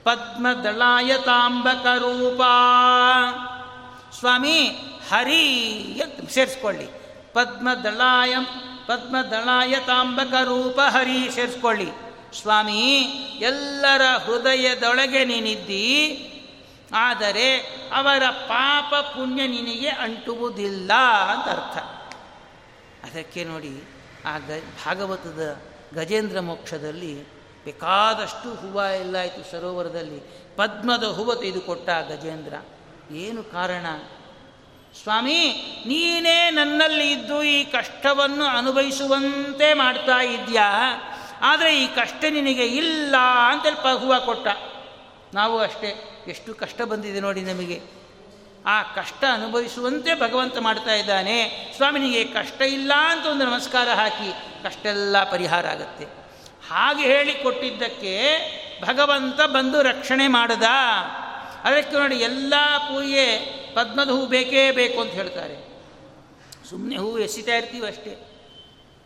ಪದ್ಮದಳಾಯತಾಂಬಕ ರೂಪ ಸ್ವಾಮಿ, ಹರಿ ಅಂತ ಸೇರಿಸ್ಕೊಳ್ಳಿ. ಪದ್ಮದಳಾಯ ತಾಂಬಕ ರೂಪ ಹರಿ ಸೇರಿಸ್ಕೊಳ್ಳಿ. ಸ್ವಾಮಿ, ಎಲ್ಲರ ಹೃದಯದೊಳಗೆ ನೀನಿದ್ದಿ ಆದರೆ ಅವರ ಪಾಪ ಪುಣ್ಯ ನಿನಗೆ ಅಂಟುವುದಿಲ್ಲ ಅಂತ ಅರ್ಥ. ಅದಕ್ಕೆ ನೋಡಿ, ಆ ಗ, ಭಾಗವತದ ಗಜೇಂದ್ರ ಮೋಕ್ಷದಲ್ಲಿ ಬೇಕಾದಷ್ಟು ಹೂವು ಎಲ್ಲ ಆಯಿತು ಸರೋವರದಲ್ಲಿ. ಪದ್ಮದ ಹೂವು ತೆಗೆದುಕೊಟ್ಟ ಗಜೇಂದ್ರ. ಏನು ಕಾರಣ? ಸ್ವಾಮಿ, ನೀನೇ ನನ್ನಲ್ಲಿ ಇದ್ದು ಈ ಕಷ್ಟವನ್ನು ಅನುಭವಿಸುವಂತೆ ಮಾಡ್ತಾ ಇದೆಯಾ ಆದರೆ ಈ ಕಷ್ಟ ನಿನಗೆ ಇಲ್ಲ ಅಂತೇಳಿ ಹೂವು ಕೊಟ್ಟ. ನಾವು ಅಷ್ಟೇ. ಎಷ್ಟು ಕಷ್ಟ ಬಂದಿದೆ ನೋಡಿ ನಮಗೆ. ಆ ಕಷ್ಟ ಅನುಭವಿಸುವಂತೆ ಭಗವಂತ ಮಾಡ್ತಾ ಇದ್ದಾನೆ. ಸ್ವಾಮಿನಿಗೆ ಕಷ್ಟ ಇಲ್ಲ ಅಂತ ಒಂದು ನಮಸ್ಕಾರ ಹಾಕಿ ಕಷ್ಟ ಎಲ್ಲ ಪರಿಹಾರ ಆಗುತ್ತೆ. ಹಾಗೆ ಹೇಳಿ ಕೊಟ್ಟಿದ್ದಕ್ಕೆ ಭಗವಂತ ಬಂದು ರಕ್ಷಣೆ ಮಾಡದ. ಅದಕ್ಕೆ ನೋಡಿ ಎಲ್ಲ ಪೂಜೆ ಪದ್ಮದ ಹೂ ಬೇಕೇ ಬೇಕು ಅಂತ ಹೇಳ್ತಾರೆ. ಸುಮ್ಮನೆ ಹೂವು ಎಸಿತಾ ಇರ್ತೀವಿ ಅಷ್ಟೇ.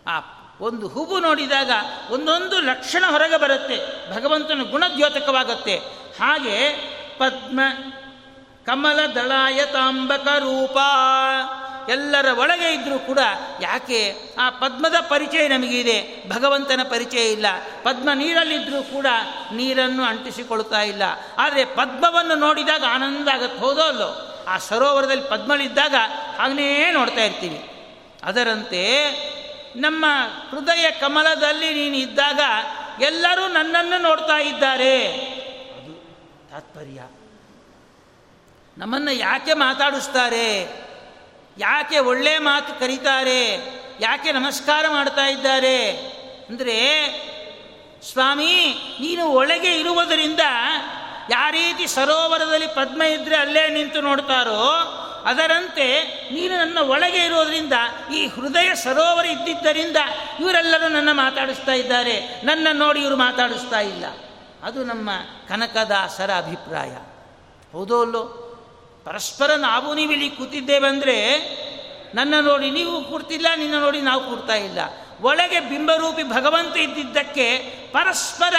ಆ ಒಂದು ಹೂವು ನೋಡಿದಾಗ ಒಂದೊಂದು ಲಕ್ಷಣ ಹೊರಗೆ ಬರುತ್ತೆ. ಭಗವಂತನ ಗುಣದ್ಯೋತಕವಾಗುತ್ತೆ. ಹಾಗೆ ಪದ್ಮ ಕಮಲ ದಳಾಯ ತಾಂಬಕ ರೂಪ. ಎಲ್ಲರ ಒಳಗೆ ಇದ್ದರೂ ಕೂಡ ಯಾಕೆ ಆ ಪದ್ಮದ ಪರಿಚಯ ನಮಗಿದೆ? ಭಗವಂತನ ಪರಿಚಯ ಇಲ್ಲ. ಪದ್ಮ ನೀರಲ್ಲಿದ್ದರೂ ಕೂಡ ನೀರನ್ನು ಅಂಟಿಸಿಕೊಳ್ತಾ ಇಲ್ಲ. ಆದರೆ ಪದ್ಮವನ್ನು ನೋಡಿದಾಗ ಆನಂದ ಆಗತ್ತೆ, ಹೋದೋ ಅಲ್ಲೋ? ಆ ಸರೋವರದಲ್ಲಿ ಪದ್ಮಳಿದ್ದಾಗ ಹಾಗೇ ನೋಡ್ತಾ ಇರ್ತೀವಿ. ಅದರಂತೆ ನಮ್ಮ ಹೃದಯ ಕಮಲದಲ್ಲಿ ನೀನು ಇದ್ದಾಗ ಎಲ್ಲರೂ ನನ್ನನ್ನು ನೋಡ್ತಾ ಇದ್ದಾರೆ. ತಾತ್ಪರ್ಯ. ನಮ್ಮನ್ನು ಯಾಕೆ ಮಾತಾಡಿಸ್ತಾರೆ? ಯಾಕೆ ಒಳ್ಳೆ ಮಾತು ಕರೀತಾರೆ? ಯಾಕೆ ನಮಸ್ಕಾರ ಮಾಡ್ತಾ ಇದ್ದಾರೆ? ಅಂದರೆ, ಸ್ವಾಮಿ, ನೀನು ಒಳಗೆ ಇರುವುದರಿಂದ ಯಾವ ರೀತಿ ಸರೋವರದಲ್ಲಿ ಪದ್ಮ ಇದ್ದರೆ ಅಲ್ಲೇ ನಿಂತು ನೋಡ್ತಾರೋ, ಅದರಂತೆ ನೀನು ನನ್ನ ಒಳಗೆ ಇರೋದರಿಂದ, ಈ ಹೃದಯ ಸರೋವರ ಇದ್ದಿದ್ದರಿಂದ ಇವರೆಲ್ಲರೂ ನನ್ನ ಮಾತಾಡಿಸ್ತಾ ಇದ್ದಾರೆ. ನನ್ನ ನೋಡಿ ಇವರು ಮಾತಾಡಿಸ್ತಾ ಇಲ್ಲ. ಅದು ನಮ್ಮ ಕನಕದಾಸರ ಅಭಿಪ್ರಾಯ. ಹೌದೋ ಅಲ್ಲೋ? ಪರಸ್ಪರ ನಾವು ನೀವು ಇಲ್ಲಿ ಕೂತಿದ್ದೇವೆಂದರೆ ನನ್ನ ನೋಡಿ ನೀವು ಕೂರ್ತಿಲ್ಲ, ನಿನ್ನ ನೋಡಿ ನಾವು ಕೂರ್ತಾ ಇಲ್ಲ. ಒಳಗೆ ಬಿಂಬರೂಪಿ ಭಗವಂತ ಇದ್ದಿದ್ದಕ್ಕೆ ಪರಸ್ಪರ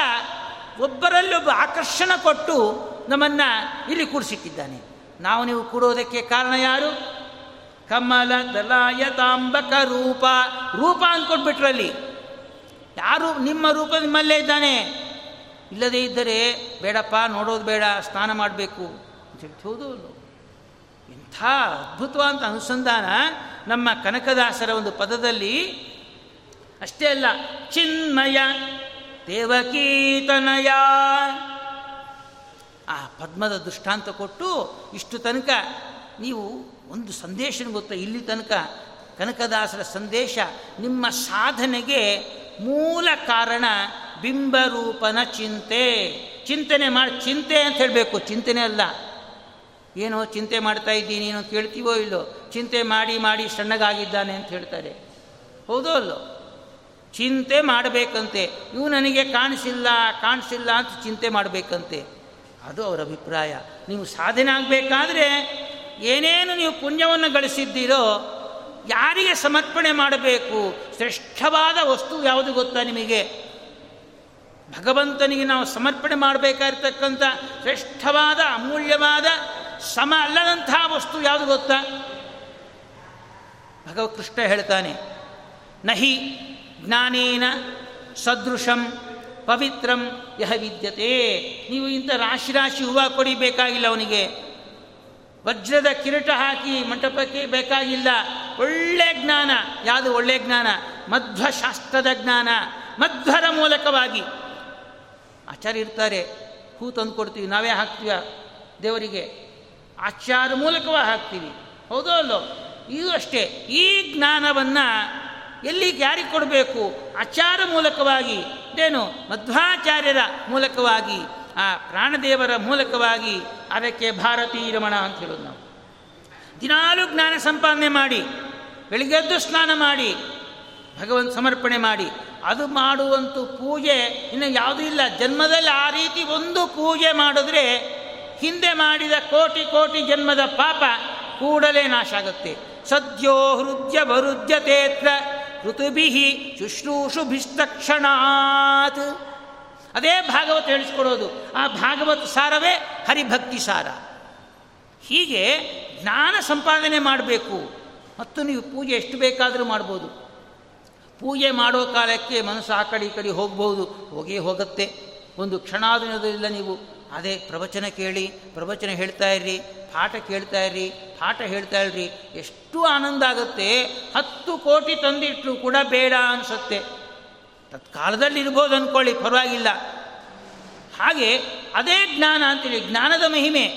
ಒಬ್ಬರಲ್ಲೊಬ್ಬ ಆಕರ್ಷಣೆ ಆಕರ್ಷಣ ಕೊಟ್ಟು ನಮ್ಮನ್ನು ಇಲ್ಲಿ ಕೂಡಿಸಿಟ್ಟಿದ್ದಾನೆ ನಾವು ನೀವು ಕೂಡೋದಕ್ಕೆ ಕಾರಣ ಯಾರು? ಕಮಲ ದಲಾಯತಾಂಬಕ ರೂಪ. ರೂಪ ಅಂದ್ಕೊಟ್ಬಿಟ್ರಲ್ಲಿ ಯಾರು ನಿಮ್ಮ ರೂಪ ನಿಮ್ಮಲ್ಲೇ ಇದ್ದಾನೆ? ಇಲ್ಲದೇ ಇದ್ದರೆ ಬೇಡಪ್ಪ, ನೋಡೋದು ಬೇಡ, ಸ್ನಾನ ಮಾಡಬೇಕು ಅಂತ ಹೌದು ಇಂಥ ಅದ್ಭುತವಾದ ಅನುಸಂಧಾನ. ನಮ್ಮ ಕನಕದಾಸರ ಒಂದು ಪದದಲ್ಲಿ ಅಷ್ಟೇ ಅಲ್ಲ, ಚಿನ್ಮಯ ದೇವಕೀತನಯ ಆ ಪದ್ಮದ ದೃಷ್ಟಾಂತ ಕೊಟ್ಟು ಇಷ್ಟು ತನಕ ನೀವು ಒಂದು ಸಂದೇಶ ಗೊತ್ತಾ? ಇಲ್ಲಿ ತನಕ ಕನಕದಾಸರ ಸಂದೇಶ ನಿಮ್ಮ ಸಾಧನೆಗೆ ಮೂಲ ಕಾರಣ ಬಿಂಬರೂಪನ ಚಿಂತೆ. ಚಿಂತನೆ ಮಾಡಿ, ಚಿಂತೆ ಅಂತ ಹೇಳಬೇಕು. ಚಿಂತನೆ ಅಲ್ಲ. ಏನೋ ಚಿಂತೆ ಮಾಡ್ತಾ ಇದ್ದೀನಿ ಏನೋ ಕೇಳ್ತೀವೋ ಇಲ್ಲೋ? ಚಿಂತೆ ಮಾಡಿ ಮಾಡಿ ಸಣ್ಣಗಾಗಿದ್ದಾನೆ ಅಂತ ಹೇಳ್ತಾರೆ. ಹೌದೋ ಅಲ್ಲೋ? ಚಿಂತೆ ಮಾಡಬೇಕಂತೆ. ಇವು ನನಗೆ ಕಾಣಿಸಿಲ್ಲ ಕಾಣಿಸಿಲ್ಲ ಅಂತ ಚಿಂತೆ ಮಾಡಬೇಕಂತೆ. ಅದು ಅವರ ಅಭಿಪ್ರಾಯ. ನೀವು ಸಾಧನೆ ಆಗಬೇಕಾದ್ರೆ ಏನೇನು ನೀವು ಪುಣ್ಯವನ್ನು ಗಳಿಸಿದ್ದೀರೋ, ಯಾರಿಗೆ ಸಮರ್ಪಣೆ ಮಾಡಬೇಕು? ಶ್ರೇಷ್ಠವಾದ ವಸ್ತು ಯಾವುದು ಗೊತ್ತಾ ನಿಮಗೆ? ಭಗವಂತನಿಗೆ ನಾವು ಸಮರ್ಪಣೆ ಮಾಡಬೇಕಾಗಿರ್ತಕ್ಕಂಥ ಶ್ರೇಷ್ಠವಾದ, ಅಮೂಲ್ಯವಾದ, ಸಮ ಅಲ್ಲದಂತಹ ವಸ್ತು ಯಾವುದು ಗೊತ್ತಾ? ಭಗವ ಕೃಷ್ಣ ಹೇಳ್ತಾನೆ, ನಹಿ ಜ್ಞಾನೇನ ಸದೃಶಂ ಪವಿತ್ರಂ ಯಹ ವಿದ್ಯತೆ. ನೀವು ಇಂಥ ರಾಶಿ ರಾಶಿ ಹೂವು ಕೊಡಿಬೇಕಾಗಿಲ್ಲ ಅವನಿಗೆ. ವಜ್ರದ ಕಿರೀಟ ಹಾಕಿ ಮಂಟಪಕ್ಕೆ ಬೇಕಾಗಿಲ್ಲ. ಒಳ್ಳೆ ಜ್ಞಾನ. ಯಾವುದು ಒಳ್ಳೆ ಜ್ಞಾನ? ಮಧ್ವಶಾಸ್ತ್ರದ ಜ್ಞಾನ. ಮಧ್ವರ ಮೂಲಕವಾಗಿ. ಆಚಾರ್ಯ ಇರ್ತಾರೆ, ಹೂ ತಂದು ಕೊಡ್ತೀವಿ, ನಾವೇ ಹಾಕ್ತೀವ? ದೇವರಿಗೆ ಆಚಾರ ಮೂಲಕವಾಗಿ ಹಾಕ್ತೀವಿ? ಹೌದೋ ಅಲ್ಲೋ? ಇದು ಅಷ್ಟೇ. ಈ ಜ್ಞಾನವನ್ನು ಎಲ್ಲಿಗೆ ಯಾರಿಗೆ ಕೊಡಬೇಕು? ಆಚಾರ ಮೂಲಕವಾಗಿ ಏನು ಮಧ್ವಾಚಾರ್ಯರ ಮೂಲಕವಾಗಿ, ಆ ಪ್ರಾಣದೇವರ ಮೂಲಕವಾಗಿ, ಅದಕ್ಕೆ ಭಾರತೀ ರಮಣ ಅಂತ ಹೇಳೋದು ನಾವು. ದಿನಾಲೂ ಜ್ಞಾನ ಸಂಪಾದನೆ ಮಾಡಿ ಬೆಳಿಗ್ಗೆದ್ದು ಸ್ನಾನ ಮಾಡಿ, ಭಗವಂತ ಸಮರ್ಪಣೆ ಮಾಡಿ ಅದು ಮಾಡುವಂಥ ಪೂಜೆ, ಇನ್ನು ಯಾವುದೂ ಇಲ್ಲ. ಜನ್ಮದಲ್ಲಿ ಆ ರೀತಿ ಒಂದು ಪೂಜೆ ಮಾಡಿದ್ರೆ ಹಿಂದೆ ಮಾಡಿದ ಕೋಟಿ ಕೋಟಿ ಜನ್ಮದ ಪಾಪ ಕೂಡಲೇ ನಾಶ ಆಗುತ್ತೆ. ಸದ್ಯೋ ಹೃದಯ ಋತುಭಿಹಿ ಋತುಭಿ ಶುಶ್ರೂಷುಭಿಸ್ತಕ್ಷಣಾತ್ ಅದೇ ಭಾಗವತ ಹೇಳಿಸ್ಕೊಡೋದು. ಆ ಭಾಗವತ ಸಾರವೇ ಹರಿಭಕ್ತಿ ಸಾರ. ಹೀಗೆ ಜ್ಞಾನ ಸಂಪಾದನೆ ಮಾಡಬೇಕು. ಮತ್ತು ನೀವು ಪೂಜೆ ಎಷ್ಟು ಬೇಕಾದರೂ ಮಾಡ್ಬೋದು. ಪೂಜೆ ಮಾಡೋ ಕಾಲಕ್ಕೆ ಮನಸ್ಸು ಆ ಕಡೆ ಈ ಕಡೆ ಹೋಗ್ಬೋದು ಹೋಗೇ ಹೋಗುತ್ತೆ. ಒಂದು ಕ್ಷಣಾದಿನದಲ್ಲ ನೀವು ಅದೇ ಪ್ರವಚನ ಕೇಳಿ, ಪ್ರವಚನ ಹೇಳ್ತಾ ಇರ್ರಿ, ಪಾಠ ಕೇಳ್ತಾ ಇರ್ರಿ, ಪಾಠ ಹೇಳ್ತಾ ಇರ್ರಿ ಎಷ್ಟು ಆನಂದ ಆಗುತ್ತೆ. ಹತ್ತು ಕೋಟಿ ತಂದಿಟ್ಟರು ಕೂಡ ಬೇಡ ಅನಿಸುತ್ತೆ. ತತ್ಕಾಲದಲ್ಲಿ ಇರ್ಬೋದು ಅಂದ್ಕೊಳ್ಳಿ ಪರವಾಗಿಲ್ಲ. ಹಾಗೆ ಅದೇ ಜ್ಞಾನ ಅಂತೇಳಿ ಜ್ಞಾನದ ಮಹಿಮೆ.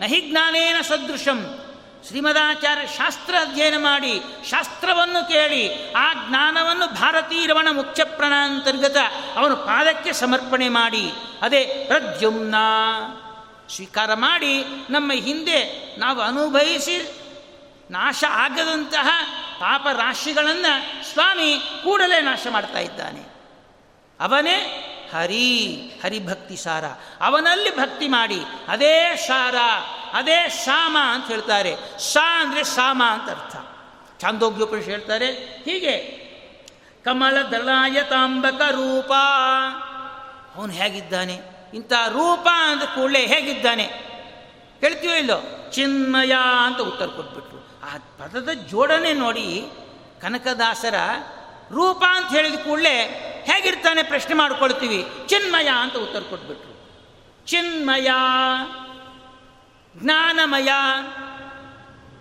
ನಹಿ ಜ್ಞಾನೇನ ಸದೃಶಂ. ಶ್ರೀಮದಾಚಾರ್ಯ ಶಾಸ್ತ್ರ ಅಧ್ಯಯನ ಮಾಡಿ ಶಾಸ್ತ್ರವನ್ನು ಕೇಳಿ ಆ ಜ್ಞಾನವನ್ನು ಭಾರತೀರವಣ ಮುಖ್ಯಪ್ರಣ ಅಂತರ್ಗತ ಅವನು ಪಾದಕ್ಕೆ ಸಮರ್ಪಣೆ ಮಾಡಿ. ಅದೇ ಪ್ರದ್ಯುಮ್ನ. ಸ್ವೀಕಾರ ಮಾಡಿ ನಮ್ಮ ಹಿಂದೆ ನಾವು ಅನುಭವಿಸಿ ನಾಶ ಆಗದಂತಹ ಪಾಪ ರಾಶಿಗಳನ್ನು ಸ್ವಾಮಿ ಕೂಡಲೇ ನಾಶ ಮಾಡ್ತಾ ಇದ್ದಾನೆ. ಅವನೇ ಹರಿ, ಹರಿಭಕ್ತಿ ಸಾರ. ಅವನಲ್ಲಿ ಭಕ್ತಿ ಮಾಡಿ. ಅದೇ ಸಾರ. ಅದೇ ಶಾಮ ಅಂತ ಹೇಳ್ತಾರೆ. ಸಾ ಅಂದರೆ ಸಾಮ ಅಂತ ಅರ್ಥ. ಚಾಂದೋಗ್ಯೋಪನಿಷ ಹೇಳ್ತಾರೆ. ಹೀಗೆ, ಕಮಲ ದಳಾಯ ತಾಂಬಕ ರೂಪ. ಅವನು ಹೇಗಿದ್ದಾನೆ? ಇಂಥ ರೂಪ ಅಂದ ಕೂಡಲೇ ಹೇಗಿದ್ದಾನೆ? ಹೇಳ್ತೀವೋ ಇಲ್ಲೋ? ಚಿನ್ಮಯ ಅಂತ ಉತ್ತರ ಕೊಟ್ಬಿಟ್ರು. ಆ ಪದದ ಜೋಡಣೆ ನೋಡಿ ಕನಕದಾಸರ ರೂಪ ಅಂತ ಹೇಳಿದ ಕೂಡಲೇ ಹೇಗಿರ್ತಾನೆ ಪ್ರಶ್ನೆ ಮಾಡ್ಕೊಳ್ತೀವಿ. ಚಿನ್ಮಯ ಅಂತ ಉತ್ತರ ಕೊಟ್ಬಿಟ್ರು. ಚಿನ್ಮಯ. ಜ್ಞಾನಮಯ.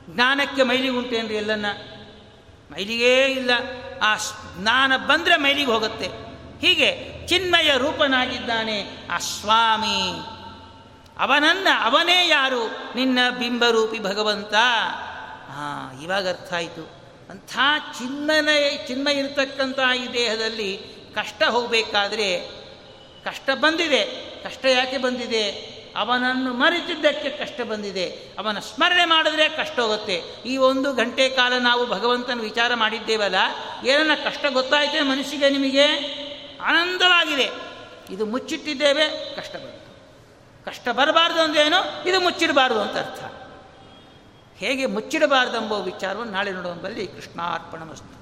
ಜ್ಞಾನಕ್ಕೆ ಮೈಲಿಗೆ ಉಂಟೇನ್ರಿ ಎಲ್ಲನ್ನ. ಮೈಲಿಗೇ ಇಲ್ಲ. ಆ ಜ್ಞಾನ ಬಂದರೆ ಮೈಲಿಗೆ ಹೋಗುತ್ತೆ. ಹೀಗೆ ಚಿನ್ಮಯ ರೂಪನಾಗಿದ್ದಾನೆ ಆ ಸ್ವಾಮಿ. ಅವನನ್ನ ಅವನೇ ಯಾರು? ನಿನ್ನ ಬಿಂಬರೂಪಿ ಭಗವಂತ. ಹಾಂ, ಇವಾಗ ಅರ್ಥ ಆಯಿತು. ಅಂಥ ಚಿನ್ಮಯ ಇರತಕ್ಕಂಥ ಈ ದೇಹದಲ್ಲಿ ಕಷ್ಟ ಹೋಗಬೇಕಾದ್ರೆ ಕಷ್ಟ ಬಂದಿದೆ. ಕಷ್ಟ ಯಾಕೆ ಬಂದಿದೆ? ಅವನನ್ನು ಮರೆತಿದ್ದಕ್ಕೆ ಕಷ್ಟ ಬಂದಿದೆ. ಅವನ ಸ್ಮರಣೆ ಮಾಡಿದ್ರೆ ಕಷ್ಟ ಹೋಗುತ್ತೆ. ಈ ಒಂದು ಗಂಟೆ ಕಾಲ ನಾವು ಭಗವಂತನ ವಿಚಾರ ಮಾಡಿದ್ದೇವಲ್ಲ, ಏನನ್ನ ಕಷ್ಟ ಗೊತ್ತಾಯಿತೆ ಮನಸ್ಸಿಗೆ ನಿಮಗೆ? ಆನಂದವಾಗಿದೆ. ಇದು ಮುಚ್ಚಿಟ್ಟಿದ್ದೇವೆ, ಕಷ್ಟ ಬಂತು. ಕಷ್ಟ ಬರಬಾರ್ದು ಅಂದೇನು? ಇದು ಮುಚ್ಚಿಡಬಾರ್ದು ಅಂತ ಅರ್ಥ. ಹೇಗೆ ಮುಚ್ಚಿಡಬಾರ್ದು ಎಂಬ ವಿಚಾರವನ್ನು ನಾಳೆ ನೋಡುವಂಬಲ್ಲಿ ಕೃಷ್ಣಾರ್ಪಣ ವಸ್ತು